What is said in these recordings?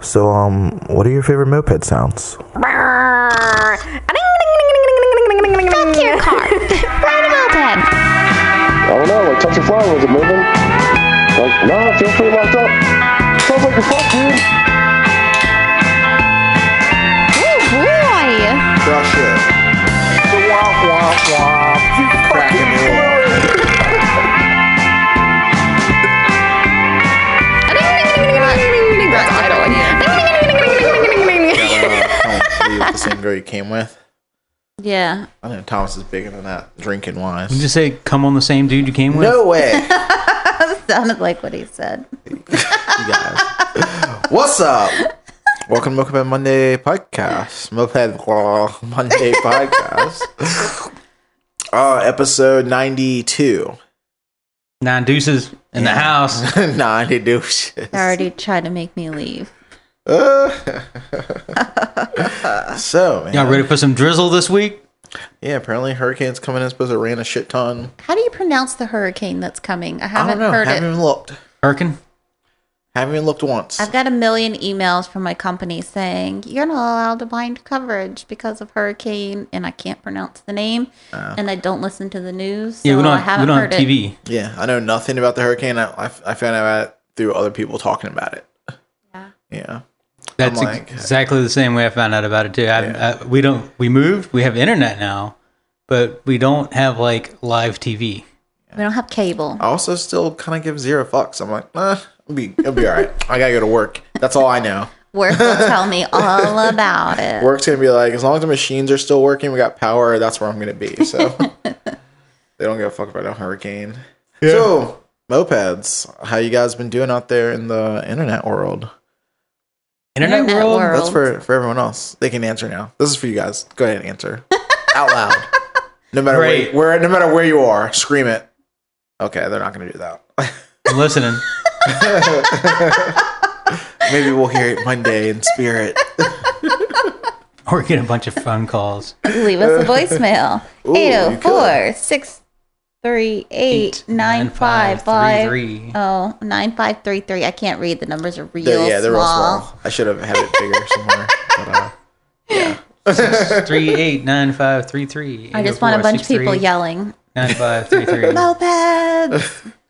So, um, what are your favorite moped sounds? Fuck your car. Ride a moped. I don't know, like touch a flower, was it moving? Like, no, feel free locked up. Sounds like you're dude. Same girl you came with. Yeah. I know Thomas is bigger than that, drinking wise. Did you say come on the same dude you came with? No way. Sounded like what he said. you guys. What's up? Welcome to Moped Monday podcast. Moped Monday podcast. Uh, episode 92. Nine deuces in the house. 92 shit. They already tried to make me leave. Uh, so, man. Y'all ready for some drizzle this week? Yeah, apparently hurricane's coming in, supposed to rain a shit ton. How do you pronounce the hurricane that's coming? I I haven't don't know. heard Haven't it. even looked. Hurricane? Haven't even looked once. I've got a million emails from my company saying you're not allowed to bind coverage because of hurricane, and I can't pronounce the name, uh. and I don't listen to the news. So Yeah, we I don't, we haven't don't heard have it. TV. Yeah, I know nothing about the hurricane. I, I, I found out about it through other people talking about it. Yeah. Yeah. That's like- exactly the same way I found out about it too. I, Yeah. I, we don't. We moved. We have internet now, but we don't have like live TV. We don't have cable. I also still kind of give zero fucks. I'm like, eh, it'll be, it'll be all right. I gotta go to work. That's all I know. Work will tell me all about it. Work's gonna be like, as long as the machines are still working, we got power. That's where I'm gonna be. So they don't give a fuck about a hurricane. So mopeds, how you guys been doing out there in the internet world? Internet, Internet world. world. That's for for everyone else. They can answer now. This is for you guys. Go ahead and answer out loud. No matter where, Great. where, no matter where you are, scream it. Okay, they're not gonna do that. I'm listening. Maybe we'll hear it Monday in spirit. Or get a bunch of phone calls. Leave us a voicemail. Ooh, oh you 804 638 9555. 9533. Oh, 9533. I can't read. The numbers are real They're, yeah, they're real small. small. I should have had it bigger somewhere. But, uh, yeah. Three eight nine five three three. I just want a bunch of people yelling. Nine five three three. Did Mopeds!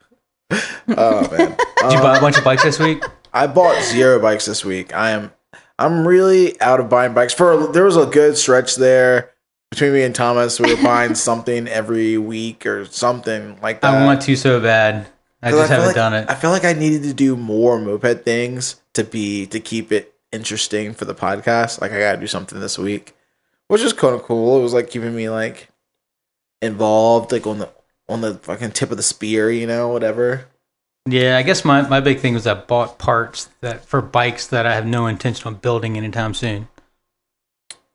Oh man. Did you buy a bunch of bikes this week? I bought zero bikes this week. I am I'm really out of buying bikes. For there was a good stretch there between me and Thomas. We were buying something every week or something like that. I want to so bad. I just feel haven't like, done it. I feel like I needed to do more moped things to be to keep it interesting for the podcast. Like I gotta do something this week. Which is kind of cool. It was like keeping me like involved, like on the on the fucking tip of the spear, you know, whatever. Yeah, I guess my, my big thing was I bought parts that for bikes that I have no intention of building anytime soon.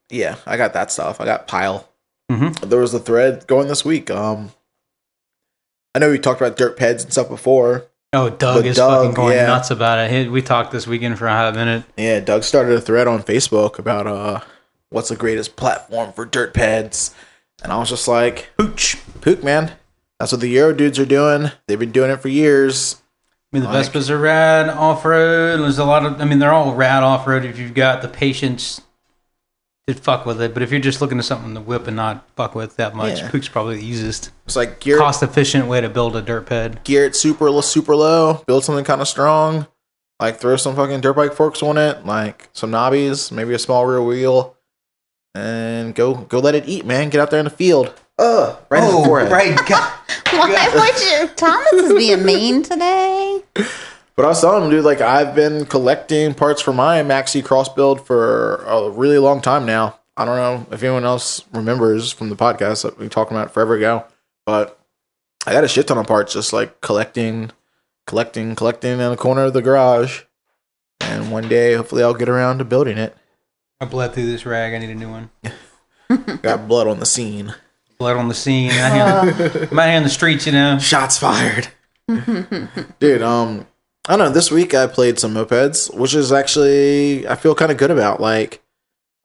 Yeah, I got that stuff. I got pile. Mhm. There was a thread going this week. Um, I know we talked about dirt peds and stuff before. Oh, Doug is Doug, fucking going yeah. nuts about it. He, we talked this weekend for a hot minute. Yeah, Doug started a thread on Facebook about uh, what's the greatest platform for dirt peds, and I was just like, Puch. Puch, man. That's what the Euro dudes are doing. They've been doing it for years. I mean, the Like- Vespas are rad off road. There's a lot of, I mean, they're all rad off road if you've got the patience to fuck with it. But if you're just looking to something to whip and not fuck with that much, Yeah. Puch's probably the easiest, It's like gear, cost efficient way to build a dirt ped. gear it super low, super low. Build something kind of strong. Like throw some fucking dirt bike forks on it, like some knobbies, maybe a small rear wheel, and go go let it eat, man. Get out there in the field. Ugh, right in the oh, forehead. God. Why would you? Thomas is being mean today. But I was telling him, dude, like I've been collecting parts for my Maxi cross build for a really long time now. I don't know if anyone else remembers from the podcast that we talked about it forever ago, but I got a shit ton of parts just like collecting, collecting, collecting in the corner of the garage. And one day, hopefully, I'll get around to building it. I bled through this rag. I need a new one. Got blood on the scene. Blood on the scene. I'm out I'm out here in the streets, you know. Shots fired. Dude, um, I don't know. This week I played some mopeds, which is actually I feel kind of good about. Like,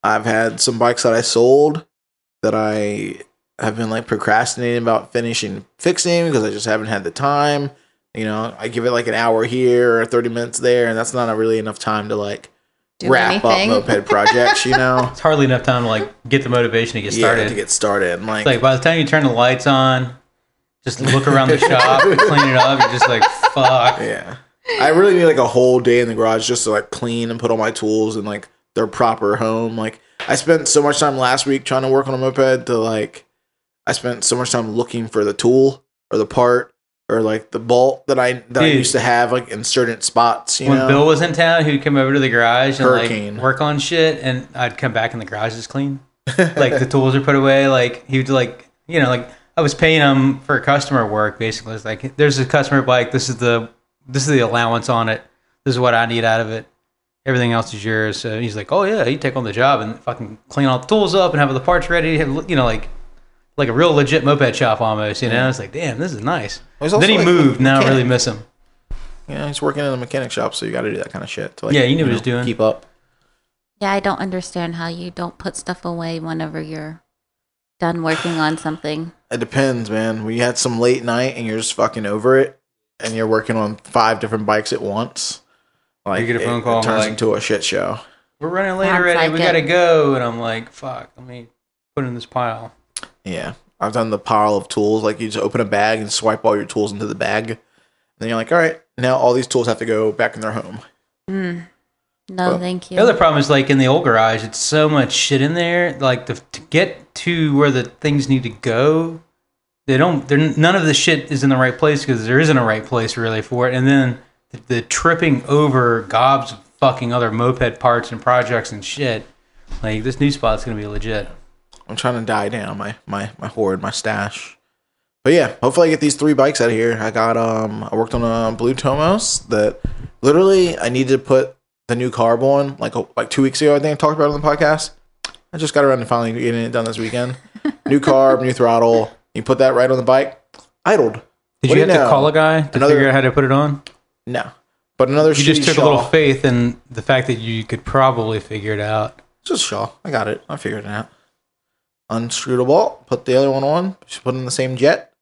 I've had some bikes that I sold that I have been like procrastinating about finishing fixing because I just haven't had the time. You know, I give it like an hour here or thirty minutes there, and that's not really enough time to like do wrap anything. up moped projects. You know, It's hardly enough time to like get the motivation to get yeah, started. to get started. Like, like by the time you turn the lights on, just look around the shop and clean it up. You're just like, fuck. yeah, I really need like a whole day in the garage just to like clean and put all my tools in like their proper home. Like, I spent so much time last week trying to work on a moped to like, I spent so much time looking for the tool or the part or like the bolt that I that I used to have like in certain spots. You When know, Bill was in town, he'd come over to the garage and Hurricane. like work on shit, and I'd come back and the garage is clean. like the tools are put away. Like he would like you know like I was paying him for customer work. Basically, it's like there's a customer bike. This is the this is the allowance on it. This is what I need out of it. Everything else is yours. So he's like, oh yeah, he'd take on the job and fucking clean all the tools up and have the parts ready. Have, you know like like a real legit moped shop almost. You know, it's like damn, this is nice. He's Then he like, moved. Now I really miss him. Yeah, he's working in a mechanic shop, so you got to do that kind of shit. To, like, Yeah, you knew what you he was doing. Keep up. Yeah, I don't understand how you don't put stuff away whenever you're done working on something. It depends, man. When you had some late night and you're just fucking over it, and you're working on five different bikes at once, like You get a phone it, call it and turns like- into a shit show. we're running late Sounds already. like we it. gotta go. And I'm like, fuck. Let me put in this pile. Yeah, I've done the pile of tools. Like you just open a bag and swipe all your tools into the bag. Then you're like, all right, now all these tools have to go back in their home. Hmm. No, Well, thank you. The other problem is like in the old garage, it's so much shit in there. Like the, to get to where the things need to go, they don't. They're none of the shit is in the right place because there isn't a right place really for it. And then the, the tripping over gobs of fucking other moped parts and projects and shit. Like this new spot's gonna be legit. I'm trying to die down my my my hoard, my stash. But yeah, hopefully I get these three bikes out of here. I got um I worked on a blue Tomos that literally I needed to put the new carb on like a, like two weeks ago. I think I talked about it on the podcast. I just got around to finally getting it done this weekend. new carb, new throttle. You put that right on the bike. Idled. Did What you have you to call a guy to Another- figure out how to put it on? No. But another You just took a little faith in the fact that you could probably figure it out. Just Shaw. I got it. I figured it out. Unscrew the bolt, put the other one on, just put in the same jet,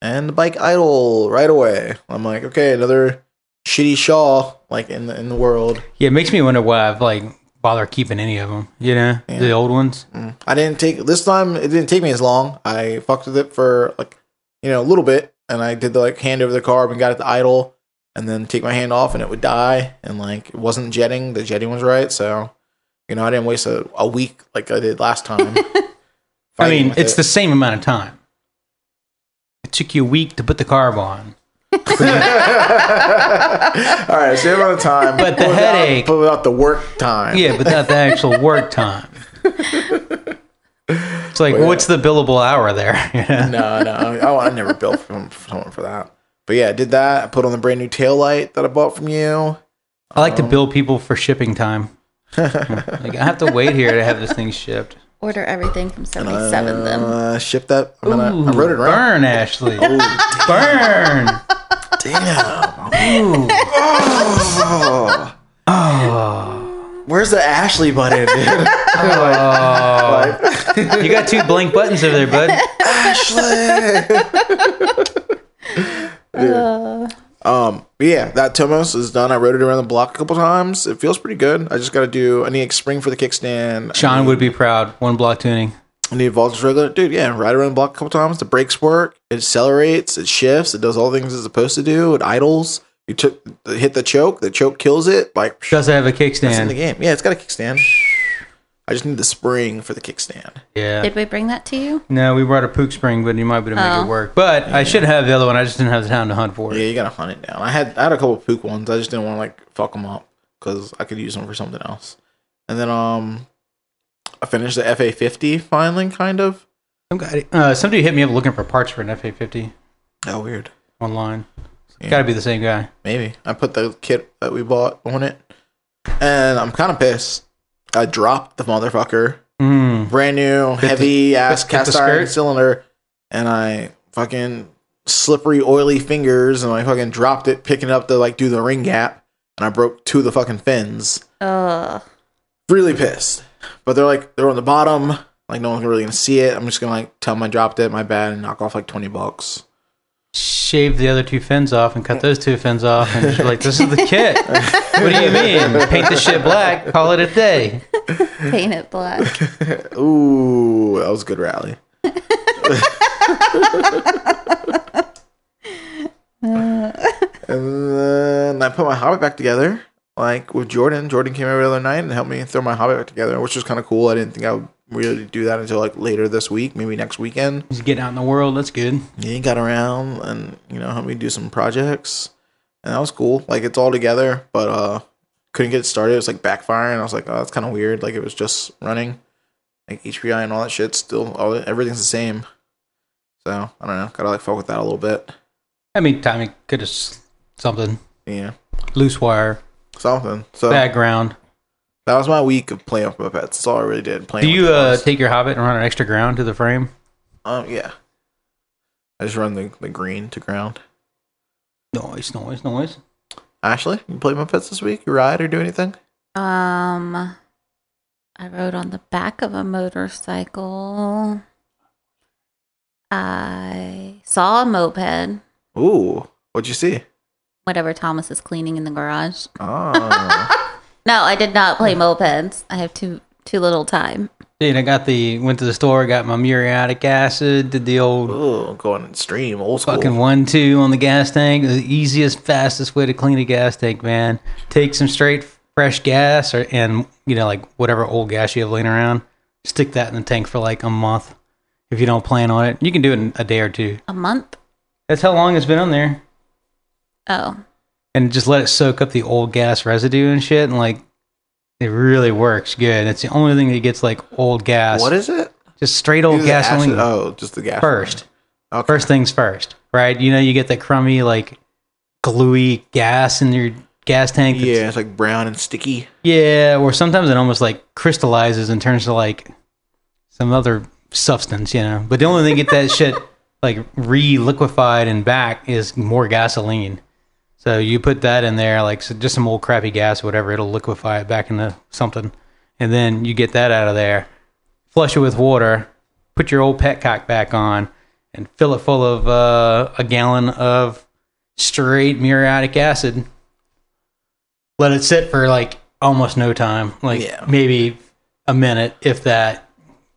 and the bike idle right away. I'm like, okay, another shitty Shaw like in the in the world. Yeah, it makes me wonder why I've like bother keeping any of them. You know, the old ones. Mm. I didn't take this time. It didn't take me as long. I fucked with it for like you know a little bit, and I did the like hand over the carb and got it to idle, and then take my hand off and it would die, and like it wasn't jetting. The jetting was right, so you know I didn't waste a, a week like I did last time. I mean, it's it. the same amount of time. It took you a week to put the carb on, All right, same amount of time, But the without- headache- but without the work time. yeah, but not the actual work time. It's like, Well, yeah. what's the billable hour there? You know? No, no, I, I never built from someone for that. But yeah, I did that. I put on the brand new tail light that I bought from you. I like to bill people for shipping time. like, I have to wait here to have this thing shipped. Order everything from 77 then. Uh, ship that. I'm gonna. I wrote it around. Burn, Ashley. oh, burn. Damn. Ooh. Oh. Oh. Where's the Ashley button, dude? Oh. You got two blank buttons over there, bud. Ashley. Uh, Um, yeah, that Tomos is done. I rode it around the block a couple times. It feels pretty good. I just got to do. I need a spring for the kickstand. Sean need- would be proud. One block tuning. I need voltage regulator. Dude, yeah, ride around the block a couple times. The brakes work. It accelerates. It shifts. It does all the things it's supposed to do. It idles. You took hit the choke. The choke kills it. Like psh, Does it have a kickstand? in the game. Yeah, it's got a kickstand. I just need the spring for the kickstand. Yeah. did we bring that to you? No, we brought a Puch spring, but you might be able to make Oh. it work. But I should have the other one. I just didn't have the time to hunt for it. Yeah, you gotta hunt it down. I had I had a couple of Puch ones. I just didn't want to like fuck them up because I could use them for something else. And then um, I finished the FA fifty finally, kind of. Some guy, uh, somebody hit me up looking for parts for an FA50 Oh, weird. online. Yeah. Got to be the same guy. Maybe I put the kit that we bought on it, and I'm kind of pissed. I dropped the motherfucker, Mm. brand new, heavy ass hit the cast iron cylinder, and I fucking slippery, oily fingers, and I fucking dropped it, picking it up to like do the ring gap, and I broke two of the fucking fins. Uh, Really pissed, but they're like they're on the bottom, like no one's really gonna see it. I'm just gonna like tell them I dropped it, my bad, and knock off like twenty bucks. shave the other two fins off and cut those two fins off, and just be like, "This is the kit." what do you mean? Paint the shit black, call it a day. Paint it black. Ooh, that was a good rally. and then I put my Hobbit back together, like with Jordan. Jordan came over the other night and helped me throw my Hobbit back together, which was kind of cool. I didn't think I would really do that until like later this week, maybe next weekend. Just getting out in the world. That's good. He got around and you know helped me do some projects, and that was cool. Like it's all together, but uh, couldn't get it started. It was like backfiring. I was like, oh, that's kind of weird. Like it was just running, like HPI and all that shit. Still, all everything's the same. So I don't know. Gotta like fuck with that a little bit. I mean, Tommy could have something Yeah, loose wire something. So background. that was my week of playing with my pets. That's all I really did. Playing. Do you the uh, take your Hobbit and run an extra ground to the frame? Um, yeah. I just run the, the green to ground. Noise, noise, noise. Ashley, you play with my pets this week? You ride or do anything? Um, I rode on the back of a motorcycle. I saw a moped. Ooh, what'd you see? Whatever Thomas is cleaning in the garage. Oh, No, I did not play mopeds. I have too too little time. Dude, I got the went to the store, got my muriatic acid, did the old ooh, going in stream, old school. fucking one two on the gas tank. The easiest, fastest way to clean a gas tank, man. Take some straight fresh gas or and you know like whatever old gas you have laying around. Stick that in the tank for like a month. If you don't plan on it, you can do it in a day or two. A month? That's how long it's been on there. Oh, and just let it soak up the old gas residue and shit and like it really works good it's the only thing that gets like old gas What is it? just straight old Is it acid? gasoline Oh, just the gas. first Okay. first things first right you know you get that crummy like gluey gas in your gas tank Yeah, it's like brown and sticky. yeah or sometimes it almost like crystallizes and turns to like some other substance you know but the only thing to get that shit like re-liquefied and back is more gasoline so you put that in there, like so just some old crappy gas, or whatever. It'll liquefy it back into something, and then you get that out of there. Flush it with water. Put your old petcock back on, and fill it full of uh, a gallon of straight muriatic acid. Let it sit for like almost no time, like Yeah. maybe a minute, if that.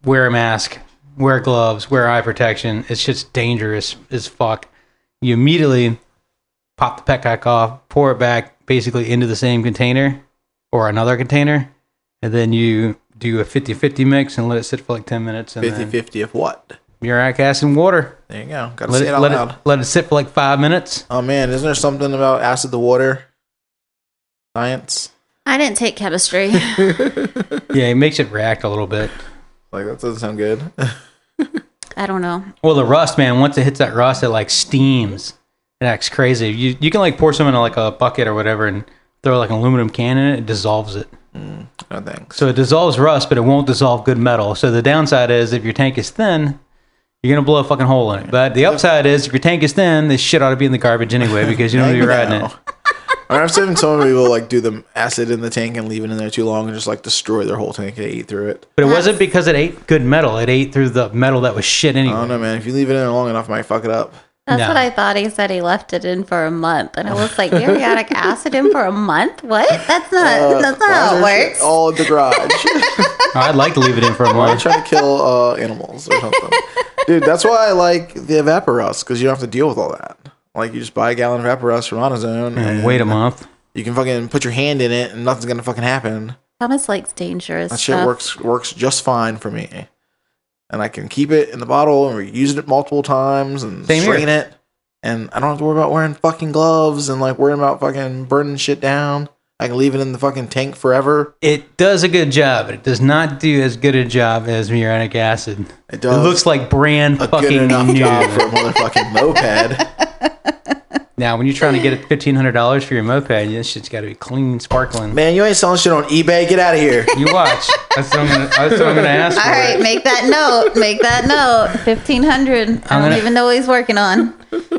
Wear a mask, wear gloves, wear eye protection. It's just dangerous as fuck. You immediately pop the petcock off, pour it back basically into the same container or another container, and then you do a 50-50 mix and let it sit for like 10 minutes and 50-50 of what? muriatic acid and water. There you go. Gotta Let say it, it out let, loud. it, let it sit for like five minutes. Oh man, isn't there something about acid the water? Science? I didn't take chemistry. Yeah, it makes it react a little bit. Like that doesn't sound good. I don't know. Well, the rust, man, once it hits that rust, it like steams. It acts crazy. You you can like pour some in like a bucket or whatever and throw like an aluminum can in it, it dissolves it. no thanks. So it dissolves rust, but it won't dissolve good metal. So the downside is if your tank is thin, you're gonna blow a fucking hole in it. But the upside is if your tank is thin, this shit ought to be in the garbage anyway because you don't know you're riding it. I I've seen some people like do the acid in the tank and leave it in there too long and just like destroy their whole tank and eat through it. But it wasn't because it ate good metal. It ate through the metal that was shit I anyway. don't know, man. If you leave it in there long enough, it might fuck it up. That's No. what I thought. He said he left it in for a month, and I was like, "Muriatic acid in for a month? What? That's not. Uh, that's not why how is it works." All in the garage. I'd like to leave it in for a Why are you month. trying to kill uh, animals or something? Dude, that's why I like the Evaporust because you don't have to deal with all that. Like you just buy a gallon of Evaporust from AutoZone And wait a month. You can fucking put your hand in it and nothing's gonna fucking happen. Thomas likes dangerous That shit stuff. works works just fine for me. And I can keep it in the bottle and reuse it multiple times and Same here. strain it. And I don't have to worry about wearing fucking gloves and like worrying about fucking burning shit down. I can leave it in the fucking tank forever. It does a good job, but it does not do as good a job as muriatic acid. It does. It looks like brand a fucking good enough new. job for a motherfucking moped. Now, when you're trying to get it fifteen hundred dollars for your moped, this shit's got to be clean, sparkling. Man, you ain't selling shit on eBay. Get out of here. You watch. That's what I'm gonna. That's what I'm gonna ask for. All right, make that note. Make that note. Fifteen hundred. I don't gonna- even know what he's working on.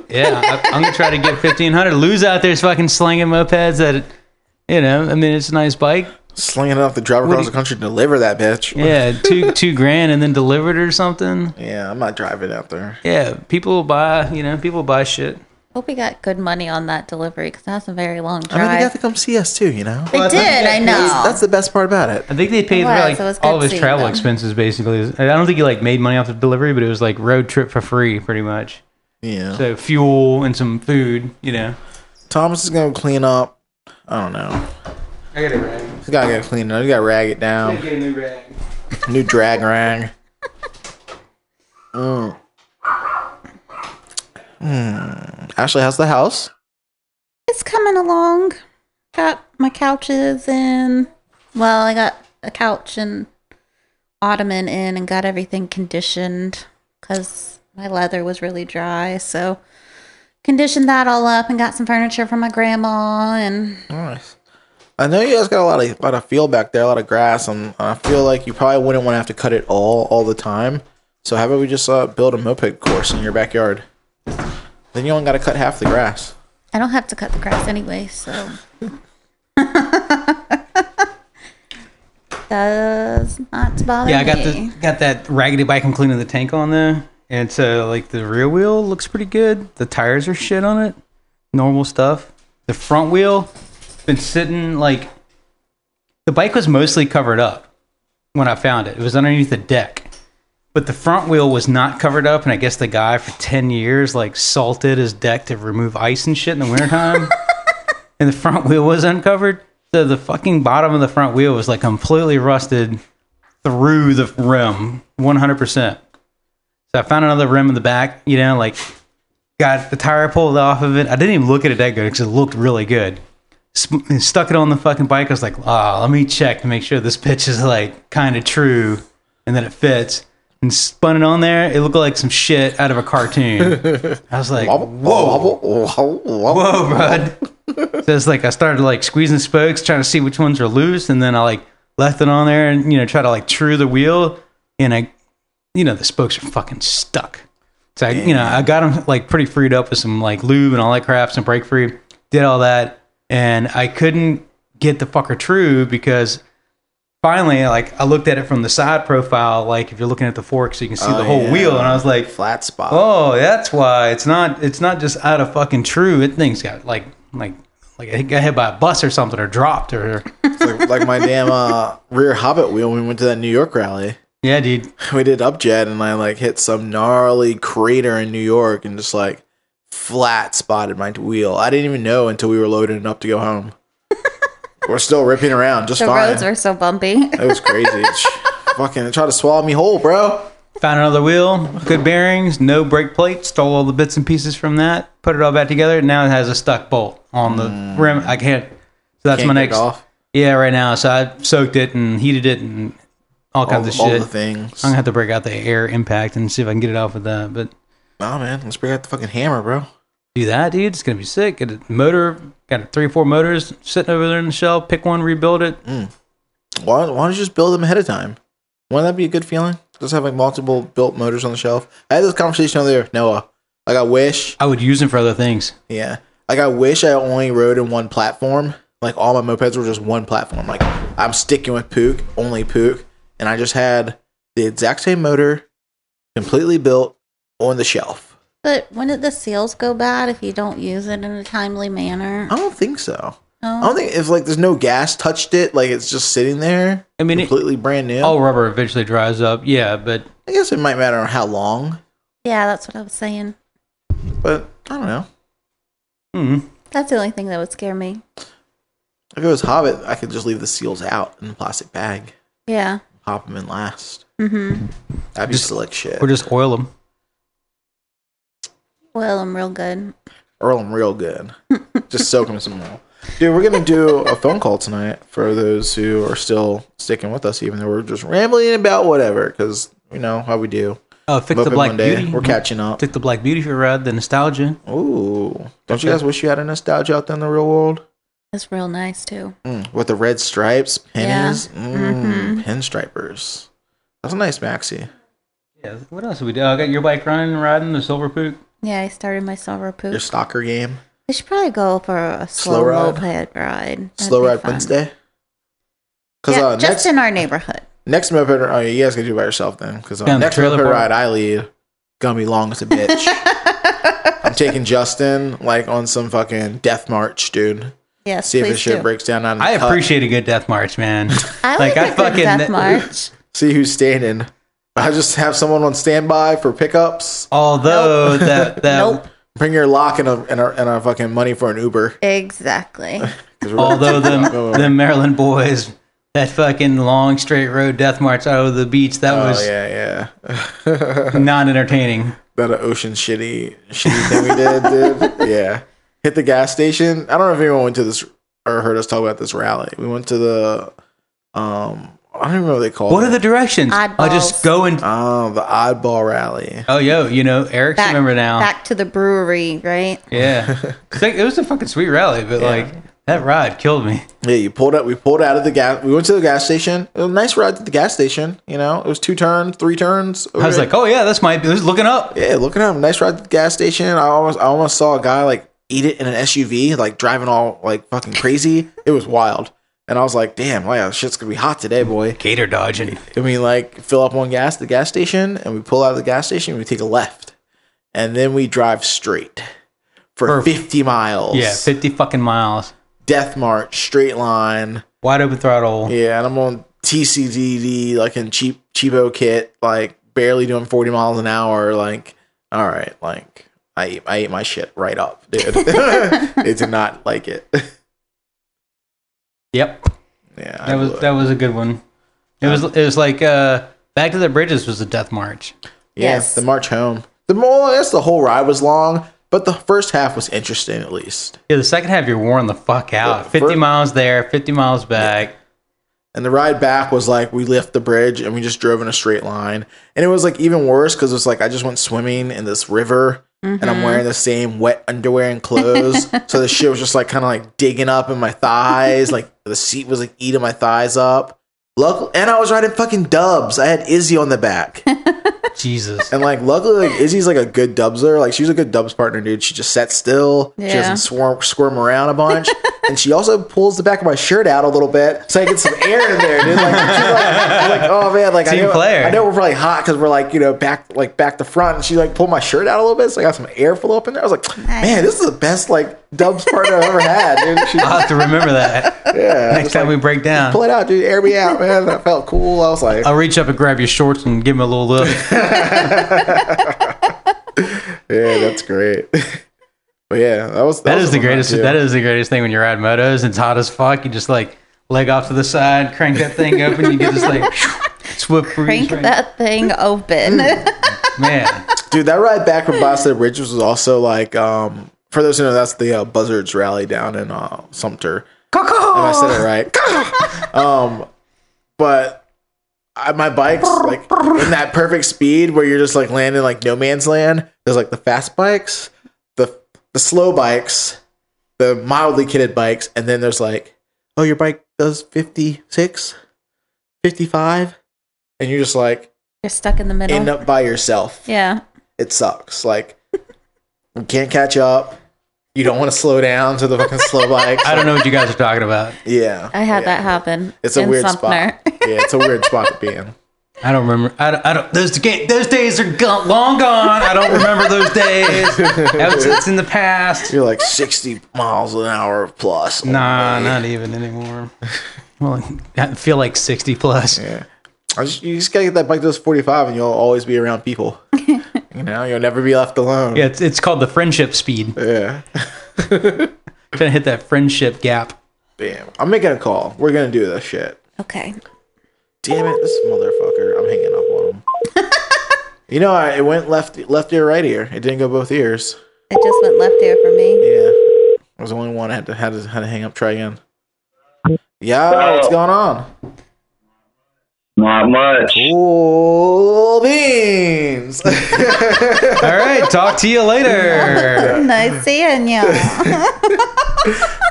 Yeah, I, I'm gonna try to get fifteen hundred. Lou's out there is fucking slinging mopeds that, you know. I mean, it's a nice bike. Slinging it off the drive across the country to deliver that bitch. Yeah, two two grand and then delivered it or something. Yeah, I'm not driving out there. Yeah, people will buy. You know, people buy shit. Hope we got good money on that delivery because that's a very long drive. I mean, they got to come see us too, you know? They did, I know. That's, that's the best part about it. I think they paid for was, like it was all good of his travel them. expenses basically. I don't think he like made money off the delivery, but it was like road trip for free pretty much. Yeah. So fuel and some food, you know. Thomas is going to clean up. I don't know. I got a rag. He's got to get cleaned up. You got to rag it down. Get a new rag. New drag rag. Mm. Hmm. Ashley, how's the house? It's coming along. Got my couches in. Well, I got a couch and ottoman in and got everything conditioned because my leather was really dry. So conditioned that all up and got some furniture from my grandma and Nice. I know you guys got a lot of lot of field back there, a lot of grass, and I feel like you probably wouldn't want to have to cut it all all the time. So how about we just uh, build a moped course in your backyard? Then you only got to cut half the grass. I don't have to cut the grass anyway, so does not bother me. Yeah, I got me. the got that raggedy bike I'm cleaning the tank on there. And so like the rear wheel looks pretty good. The tires are shit on it. Normal stuff. The front wheel been sitting like the bike was mostly covered up when I found it. It was underneath the deck. But the front wheel was not covered up, and I guess the guy for ten years like salted his deck to remove ice and shit in the wintertime. and the front wheel was uncovered. So the fucking bottom of the front wheel was like completely rusted through the rim, one hundred percent. So I found another rim in the back, you know, like got the tire pulled off of it. I didn't even look at it that good because it looked really good. Stuck it on the fucking bike. I was like, ah, let me check to make sure this pitch is like kind of true and that it fits. And spun it on there. It looked like some shit out of a cartoon. I was like, Whoa, whoa, bud. so it's like I started like squeezing spokes, trying to see which ones are loose, and then I like left it on there and you know try to like true the wheel, and I, you know, the spokes are fucking stuck. So I, you know, I got them like pretty freed up with some like lube and all that crap, some brake free, did all that, and I couldn't get the fucker true because finally, like I looked at it from the side profile, like if you're looking at the fork, so you can see Oh, the whole yeah. wheel, and I was like, Flat spot. Oh, that's why it's not. It's not just out of fucking true. It thing's got like like like it got hit by a bus or something or dropped or It's like, like my damn uh, rear Hobbit wheel when we went to that New York rally. yeah, dude. We did upjet and I like hit some gnarly crater in New York and just like flat spotted my wheel. I didn't even know until we were loading it up to go home. We're still ripping around just the fine. roads were so bumpy. it was crazy. It's fucking it tried to swallow me whole, bro. Found another wheel, good bearings, no brake plate. Stole all the bits and pieces from that. Put it all back together. Now it has a stuck bolt on the mm. rim. I can't. So that's Can't my next. off. Yeah, right now. So I soaked it and heated it and all All, kinds of all shit. the things. I'm gonna have to break out the air impact and see if I can get it off with that. But Oh man, let's break out the fucking hammer, bro. Do that, dude. It's gonna be sick. Get a motor, got three or four motors sitting over there in the shelf. Pick one, rebuild it. Mm. Why, why don't you just build them ahead of time? Wouldn't that be a good feeling? Just having multiple built motors on the shelf. I had this conversation earlier Noah. Like I wish I would use them for other things. Yeah. Like I wish I only rode in one platform. Like all my mopeds were just one platform. Like I'm sticking with Puch, only Puch, and I just had the exact same motor, completely built on the shelf. But wouldn't the seals go bad if you don't use it in a timely manner? I don't think so. I Oh, don't think if like there's no gas touched it, like it's just sitting there, I mean, it, completely brand new. all rubber eventually dries up. Yeah, but I guess it might matter on how long, yeah, that's what I was saying. but I don't know. mm, That's the only thing that would scare me. If it was Hobbit, I could just leave the seals out in a plastic bag, Yeah. pop them in last. Mm-hmm. That'd be Just- slick shit. or just oil them. Well, I'm real good. Earl, I'm real good. Just soak them some oil. Dude, we're gonna do a phone call tonight for those who are still sticking with us, even though we're just rambling about whatever, because you know how we do. Oh, fix the Black Monday, Beauty. We're catching up. Fix the Black Beauty for Red. The nostalgia. Ooh, don't you guys wish you had a nostalgia out there in the real world? That's real nice too. Mm, with the red stripes, pennies, Yeah. mm, pinstripers. That's a nice maxi. Yeah. What else did we do? I got your bike running, riding the Silver Puch. Yeah, I started my silver poop. Your stalker game, I should probably go for a slow, Slow ride? moped ride. That'd slow be ride fun. Wednesday. Because Yeah, uh, just next in our neighborhood. next moped, oh, you guys can do it by yourself then. Because uh, Down next trailer moped park. ride I lead gonna be long as a bitch. I'm taking Justin like on some fucking death march, dude. Yes, See if his shit do. breaks down On of the I cut. appreciate a good death march, man. I Like, like, I a good fucking- death march. See who's standing. I just have someone on standby for pickups. Although that that Nope. Bring your lock and a and a, and a fucking money for an Uber. Exactly. 'Cause we're- although the Oh. the Maryland boys that fucking long straight road death march out of the beach that oh was yeah, yeah. non entertaining. that an ocean shitty shitty thing we did, dude. Yeah. Hit the gas station. I don't know if anyone went to this or heard us talk about this rally. We went to the um I don't even know what they call What it. are the directions? I just go and Oh, the oddball rally. oh yo, you know Eric's Back, remember now. back to the brewery, right? Yeah, 'Cause, like, it was a fucking sweet rally, but like that ride killed me. Yeah, you pulled up. We pulled out of the gas. We went to the gas station. It was a nice ride to the gas station. You know, it was two turns, three turns. I was like, oh yeah, this might be. This is looking up. yeah, looking at him. Nice ride to the gas station. I almost, I almost saw a guy like eat it in an SUV, like driving all like fucking crazy. It was wild. And I was like, damn, wow, shit's gonna be hot today, boy. Gator dodging. And we like fill up on gas at the gas station, and we pull out of the gas station. And we take a left, and then we drive straight for For- fifty miles. Yeah, fifty fucking miles, death march, straight line. wide open throttle. Yeah, and I'm on TCDD, like in cheap cheapo kit, like barely doing 40 miles an hour. Like, all right, like I ate, I ate my shit right up, dude. they did not like it. Yep, Yeah, I that was blew it. that was a good one. It was it was like uh, back to the bridges was a death march. yeah, Yes. the march home. The more, I guess the whole ride was long, but the first half was interesting at least. Yeah, the second half you're worn the fuck out. The Fifty fir- miles there, fifty miles back. And the ride back was like we left the bridge and we just drove in a straight line. And it was like even worse because it was like I just went swimming in this river and I'm wearing the same wet underwear and clothes. so the shit was just like kind of like digging up in my thighs. Like the seat was like eating my thighs up. Luckily, and I was riding fucking dubs. I had Izzy on the back. Jesus. And like luckily like Izzy's like a good dubser. Like she's a good dubs partner, dude. She just sat still. Yeah. She Yeah. doesn't swarm squirm around a bunch. and she also pulls the back of my shirt out a little bit so I get some air in there, dude. Like, like, like oh man, like I know, player. I know we're probably hot because we're like, you know, back like back to front. And she like pulled my shirt out a little bit, so I got some airflow up in there. I was like, man, this is the best like dubs partner I've ever had, dude. She, I'll have to remember that yeah, next time like, we break down. pull it out, dude. Air me out, man. That felt cool. I was like, I'll reach up and grab your shorts and give him a little look. yeah, that's great. but yeah, that was That was is the greatest. That is the greatest thing when you're ride motos. It's hot as fuck. You just like leg off to the side, crank that thing up, and you get this like swift breeze. Crank right- that thing open. man. Dude, that ride back from Boston Ridge was also like, um, for those who know, that's the uh, Buzzards rally down in uh, Sumter. If I said it right. um, but I, my bike's like in that perfect speed where you're just like landing like no man's land. There's like the fast bikes, the the slow bikes, the mildly kitted bikes, and then there's like, oh, your bike does 56, 55, and you're just like You're stuck in the middle. end up by yourself yeah. it sucks. Like you can't catch up. You don't want to slow down to the fucking slow bike. I don't know what you guys are talking about. Yeah, I had yeah. that happen. It's a in weird Sumter. spot. Yeah, it's a weird spot to be in. I don't remember. I don't. I don't those those days are gone, long gone. I don't remember those days. That it's in the past. You're like 60 miles an hour plus. Nah, not even anymore. Well, I feel like sixty plus. Yeah. I just, you just gotta get that bike to those 45 and you'll always be around people. You know, you'll never be left alone. Yeah, it's, it's called the friendship speed. Yeah. Trying to hit that friendship gap. Damn. I'm making a call. We're gonna do this shit. Okay. Damn it, this motherfucker. I'm hanging up on him. you know, I, it went left left ear, right ear. It didn't go both ears. It just went left ear for me. Yeah, I was the only one I had to had to, had to hang up. Try again. Yeah, what's oh. going on? Not much. Cool beans. All right, talk to you later. Nice seeing you.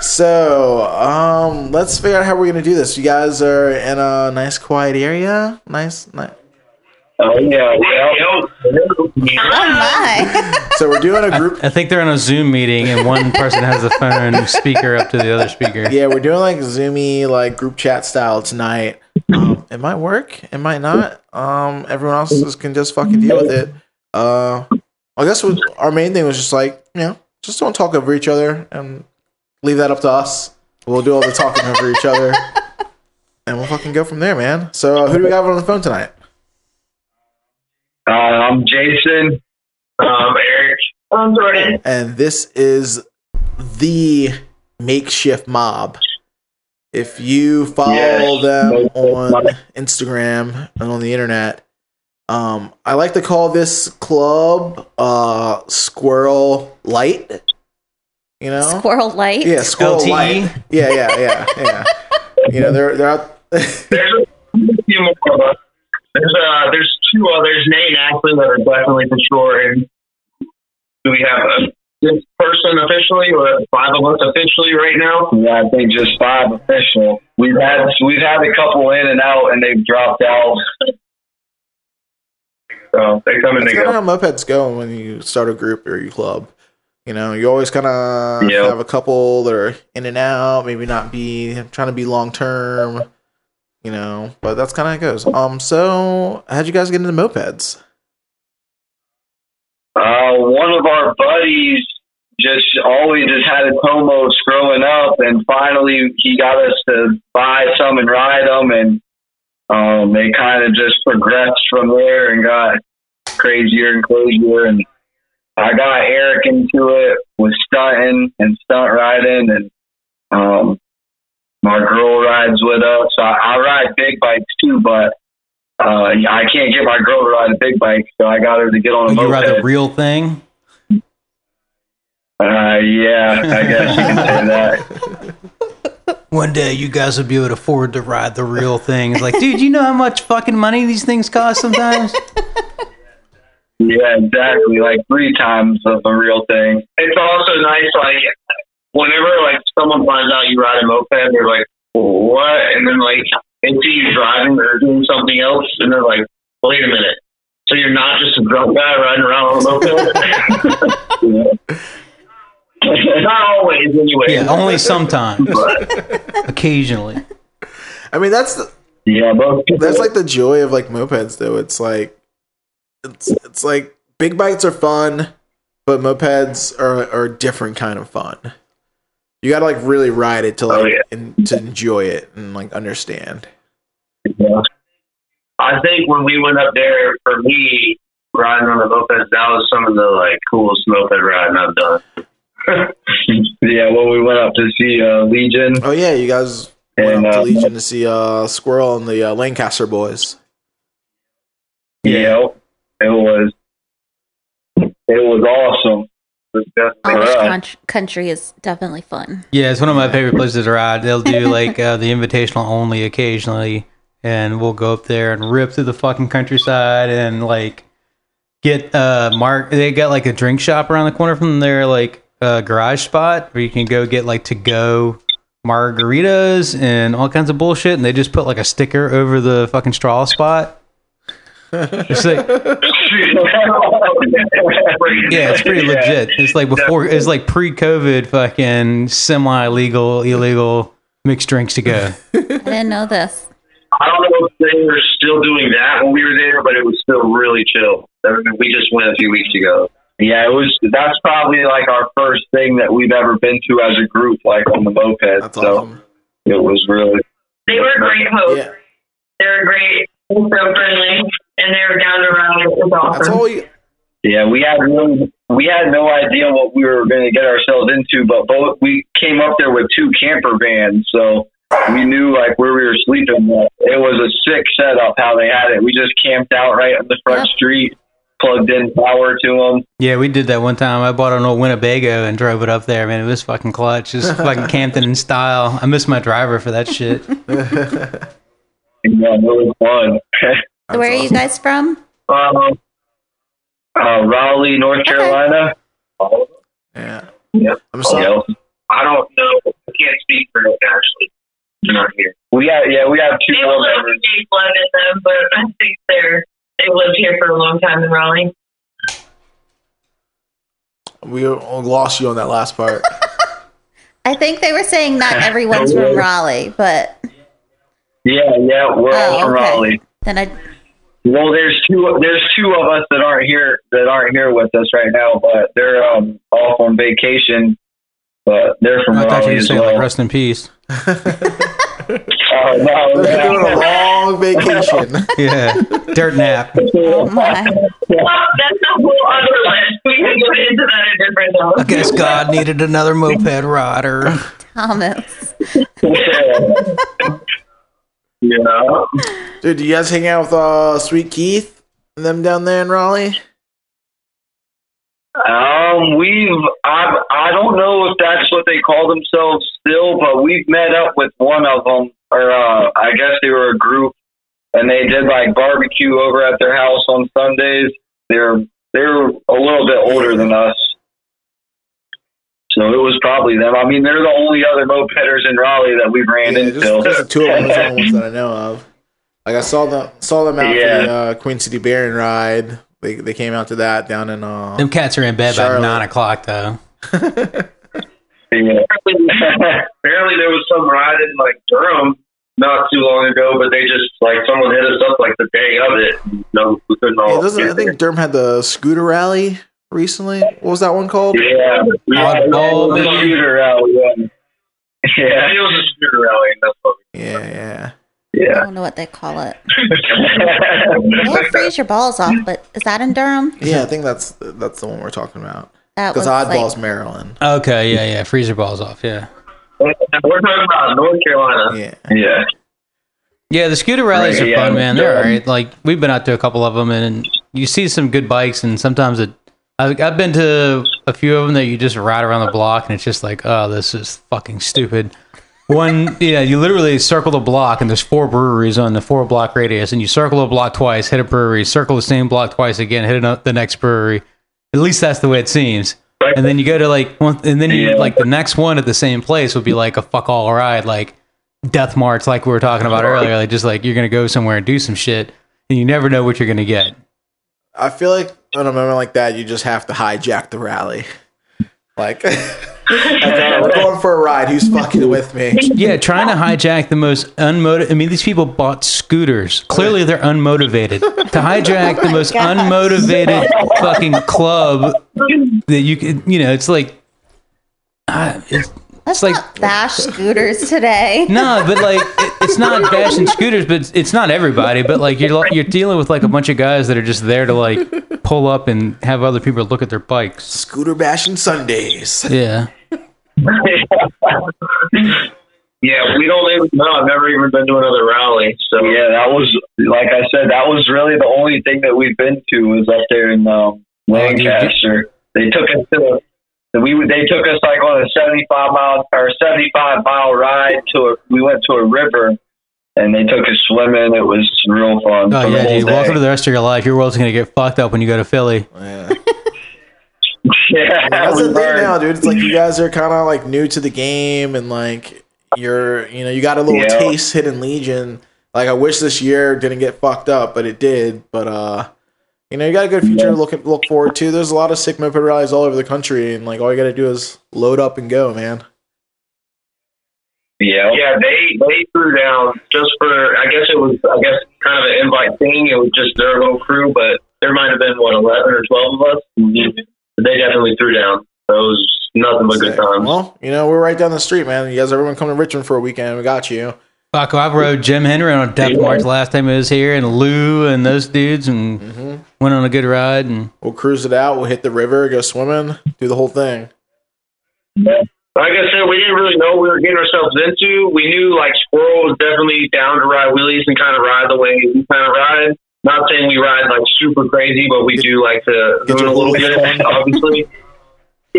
so, um, let's figure out how we're gonna do this. You guys are in a nice, quiet area. Nice, nice. Oh yeah, well. Oh my. So we're doing a group. I think they're in a Zoom meeting and one person has the phone speaker up to the other speaker. Yeah, we're doing like Zoomy, like group chat style tonight. Um, it might work, it might not. Um, everyone else is- can just fucking deal with it. Uh, I guess what our main thing was just like, you know, just don't talk over each other and leave that up to us. We'll do all the talking over each other, and we'll fucking go from there, man. So, uh, who do we have on the phone tonight? Uh, I'm Jason. Um, Eric. I'm Jordan. and this is the makeshift mob. If you follow Yes. them on Instagram and on the internet, um, I like to call this club uh, Squirrel Light. You know, Squirrel light. yeah, Squirrel LTE? Light. Yeah, yeah, yeah, yeah. you know, they're they're out. There's a. There's uh, there's two others, Nate and Ashley, that are definitely for sure. And do we have a, this person officially, or five of us officially right now? Yeah, I think just five official. We've had we've had a couple in and out, and they've dropped out. So they come and That's they kind of go. how mopeds go when you start a group or you club. You know, you always kind of Yep. have a couple that are in and out, maybe not be trying to be long term. You know, but that's kind of how it goes. Um, so how'd you guys get into mopeds? Uh, one of our buddies just always just had a Tomos growing up, and finally he got us to buy some and ride them, and um, they kind of just progressed from there and got crazier and crazier. And I got Eric into it with stunting and stunt riding, and um, my girl rides with us. I, I ride big bikes too, but. Uh, I can't get my girl to ride a big bike, so I got her to get on a You moped. ride the real thing? Uh, yeah, I guess you can say that. One day you guys will be able to afford to ride the real thing. It's like, dude, you know how much fucking money these things cost sometimes? Yeah, exactly. Like three times of a real thing. It's also nice, like whenever like someone finds out you ride a moped, they're like, "What?" And then like they see you driving or doing something else, and they're like, "Wait a minute." So you're not just a drunk guy riding around on a moped? not always, anyway. Yeah, only sometimes. Occasionally. I mean, that's the, Yeah, but that's like the joy of like mopeds, though. It's like it's it's like big bikes are fun, but mopeds are are a different kind of fun. You gotta like really ride it to like Oh, yeah. and to enjoy it and like understand. yeah. I think when we went up there, for me, riding on the moped, that was some of the like coolest moped riding I've done. yeah, when we went up to see uh, Legion, Oh yeah, you guys went and up to uh, Legion to see uh Squirrel and the uh, Lancaster boys. yeah, it was it was awesome. It Amish for us. con- country is definitely fun. Yeah, it's one of my favorite places to ride. They'll do like uh, the invitational only occasionally, and we'll go up there and rip through the fucking countryside and like get uh mark. They got like a drink shop around the corner from their like uh, garage spot where you can go get like to go margaritas and all kinds of bullshit, and they just put like a sticker over the fucking straw spot. It's like yeah, it's pretty legit. It's like before, it's like pre-COVID, fucking semi-legal, illegal mixed drinks to go. I didn't know this. I don't know if they were still doing that when we were there, but it was still really chill. I mean, We just went a few weeks ago. Yeah, it was. That's probably like our first thing that we've ever been to as a group, like on the moped. That's so awesome. it was really. They were great hosts. Yeah, They were great, and so friendly, and they were down to ride. It was that's awesome. all. You, Yeah, we had really, we had no idea what we were going to get ourselves into, but both we came up there with two camper vans, so we knew like where we were sleeping. It was a sick setup how they had it. We just camped out right on the front Yep. street, plugged in power to them. Yeah, we did that one time. I bought an old Winnebago and drove it up there. Man, it was fucking clutch. Just fucking camping in style. I miss my driver for that shit. Yeah, it was fun. So where are you guys from? Um, uh, Raleigh, North Okay. Carolina. Yeah. Yep. I'm sorry. I don't know. I can't speak for it, actually. They're not here. We had yeah, we had two They more will live members. with blood in them, but I think they're they've lived here for a long time in Raleigh. We lost you on that last part. I think they were saying not everyone's from Raleigh, but Yeah, yeah, we're all oh, from okay. Raleigh. Then I Well, there's two. There's two of us that aren't here that aren't here with us right now, but they're um, off on vacation. But they're from I thought you were saying well. like rest in peace. Oh no, They're doing a long vacation. Yeah, dirt nap. oh my that's a whole other list. We can get into that a different I guess God needed another moped rider. Thomas. Yeah. Dude, do you guys hang out with uh, Sweet Keith and them down there in Raleigh? Um, we've I I don't know if that's what they call themselves still, but we've met up with one of them, or uh, I guess they were a group, and they did like barbecue over at their house on Sundays. They're they're a little bit older than us, so it was probably them. I mean, they're the only other mopeders in Raleigh that we've ran Yeah, into. just, just two of them. The only ones that I know of. Like I saw them saw them out Yeah. for the uh, Queen City Baron ride. They they came out to that down in uh, Them cats are in bed by nine o'clock though. Yeah. Apparently, there was some ride in like Durham not too long ago, but they just like someone hit us up like the day of it. No, we couldn't all. doesn't, I get there. think Durham had the scooter rally recently. What was that one called? Yeah, yeah, Oddball, the maybe? shooter rally. Yeah, Yeah, it was a scooter rally. That's what Yeah, yeah. I don't know what they call it. They have freeze your balls off, but is that in Durham? Yeah, I think that's that's the one we're talking about. Because Oddball's like, Maryland. Okay, yeah, yeah. Freezer balls off. Yeah, We're talking about North Carolina. Yeah. yeah. yeah. The scooter rallies Right, are yeah. fun, man. They're Yeah. alright. Like we've been out to a couple of them, and you see some good bikes, and sometimes it. I, I've been to a few of them that you just ride around the block, and it's just like, oh, this is fucking stupid. One, yeah, you literally circle the block, and there's four breweries on the four block radius, and you circle the block twice, hit a brewery, circle the same block twice again, hit ano- the next brewery. At least that's the way it seems. And then you go to like one, and then you like the next one at the same place would be like a fuck all ride, like Death March, like we were talking about earlier. Like just like you're gonna go somewhere and do some shit, and you never know what you're gonna get. I feel like in a moment like that, you just have to hijack the rally. Like, we're going for a ride. Who's fucking with me? Yeah, trying to hijack the most unmotivated. I mean, these people bought scooters. Clearly, they're unmotivated. to hijack the most gosh. unmotivated fucking club that you could, you know, it's like, uh, it's, let's it's like not bash scooters today. no, but like it, it's not bashing scooters, but it's, it's not everybody. But like you're you're dealing with like a bunch of guys that are just there to like pull up and have other people look at their bikes. Scooter bashing Sundays. Yeah. Yeah, we don't even know. I've never even been to another rally. So Yeah, that was like I said. That was really the only thing that we've been to was up there in um, Oh, Lancaster. They took us to a, we they took us like on a seventy five mile or seventy five mile ride to a. We went to a river and they took us swimming. It was real fun. Oh for yeah, dude. day. Welcome to the rest of your life. Your world's gonna get fucked up when you go to Philly. Yeah. yeah, That's the thing now, dude. It's like you guys are kind of like new to the game, and like you're, you know, you got a little Yeah. taste hidden Legion. Like I wish this year didn't get fucked up, but it did. But uh, you know, you got a good future to look look forward to. There's a lot of sick moped rallies all over the country, and like all you got to do is load up and go, man. Yeah, yeah, they they threw down just for. I guess it was. I guess kind of an invite thing. It was just their little crew, but there might have been what eleven or twelve of us. Mm-hmm. But they definitely threw down. So it was nothing but good times. Well, you know, we're right down the street, man. You guys, everyone come to Richmond for a weekend. We got you. Fuck, I rode Jim Henry on a Death March last time he was here, and Lou and those dudes, and Mm-hmm. went on a good ride. And We'll cruise it out. We'll hit the river, go swimming, do the whole thing. Like I said, we didn't really know what we were getting ourselves into. We knew like Squirrel was definitely down to ride wheelies and kind of ride the way we kind of ride. Not saying we ride like super crazy, but we do like to do it a little wheelies bit, on. obviously.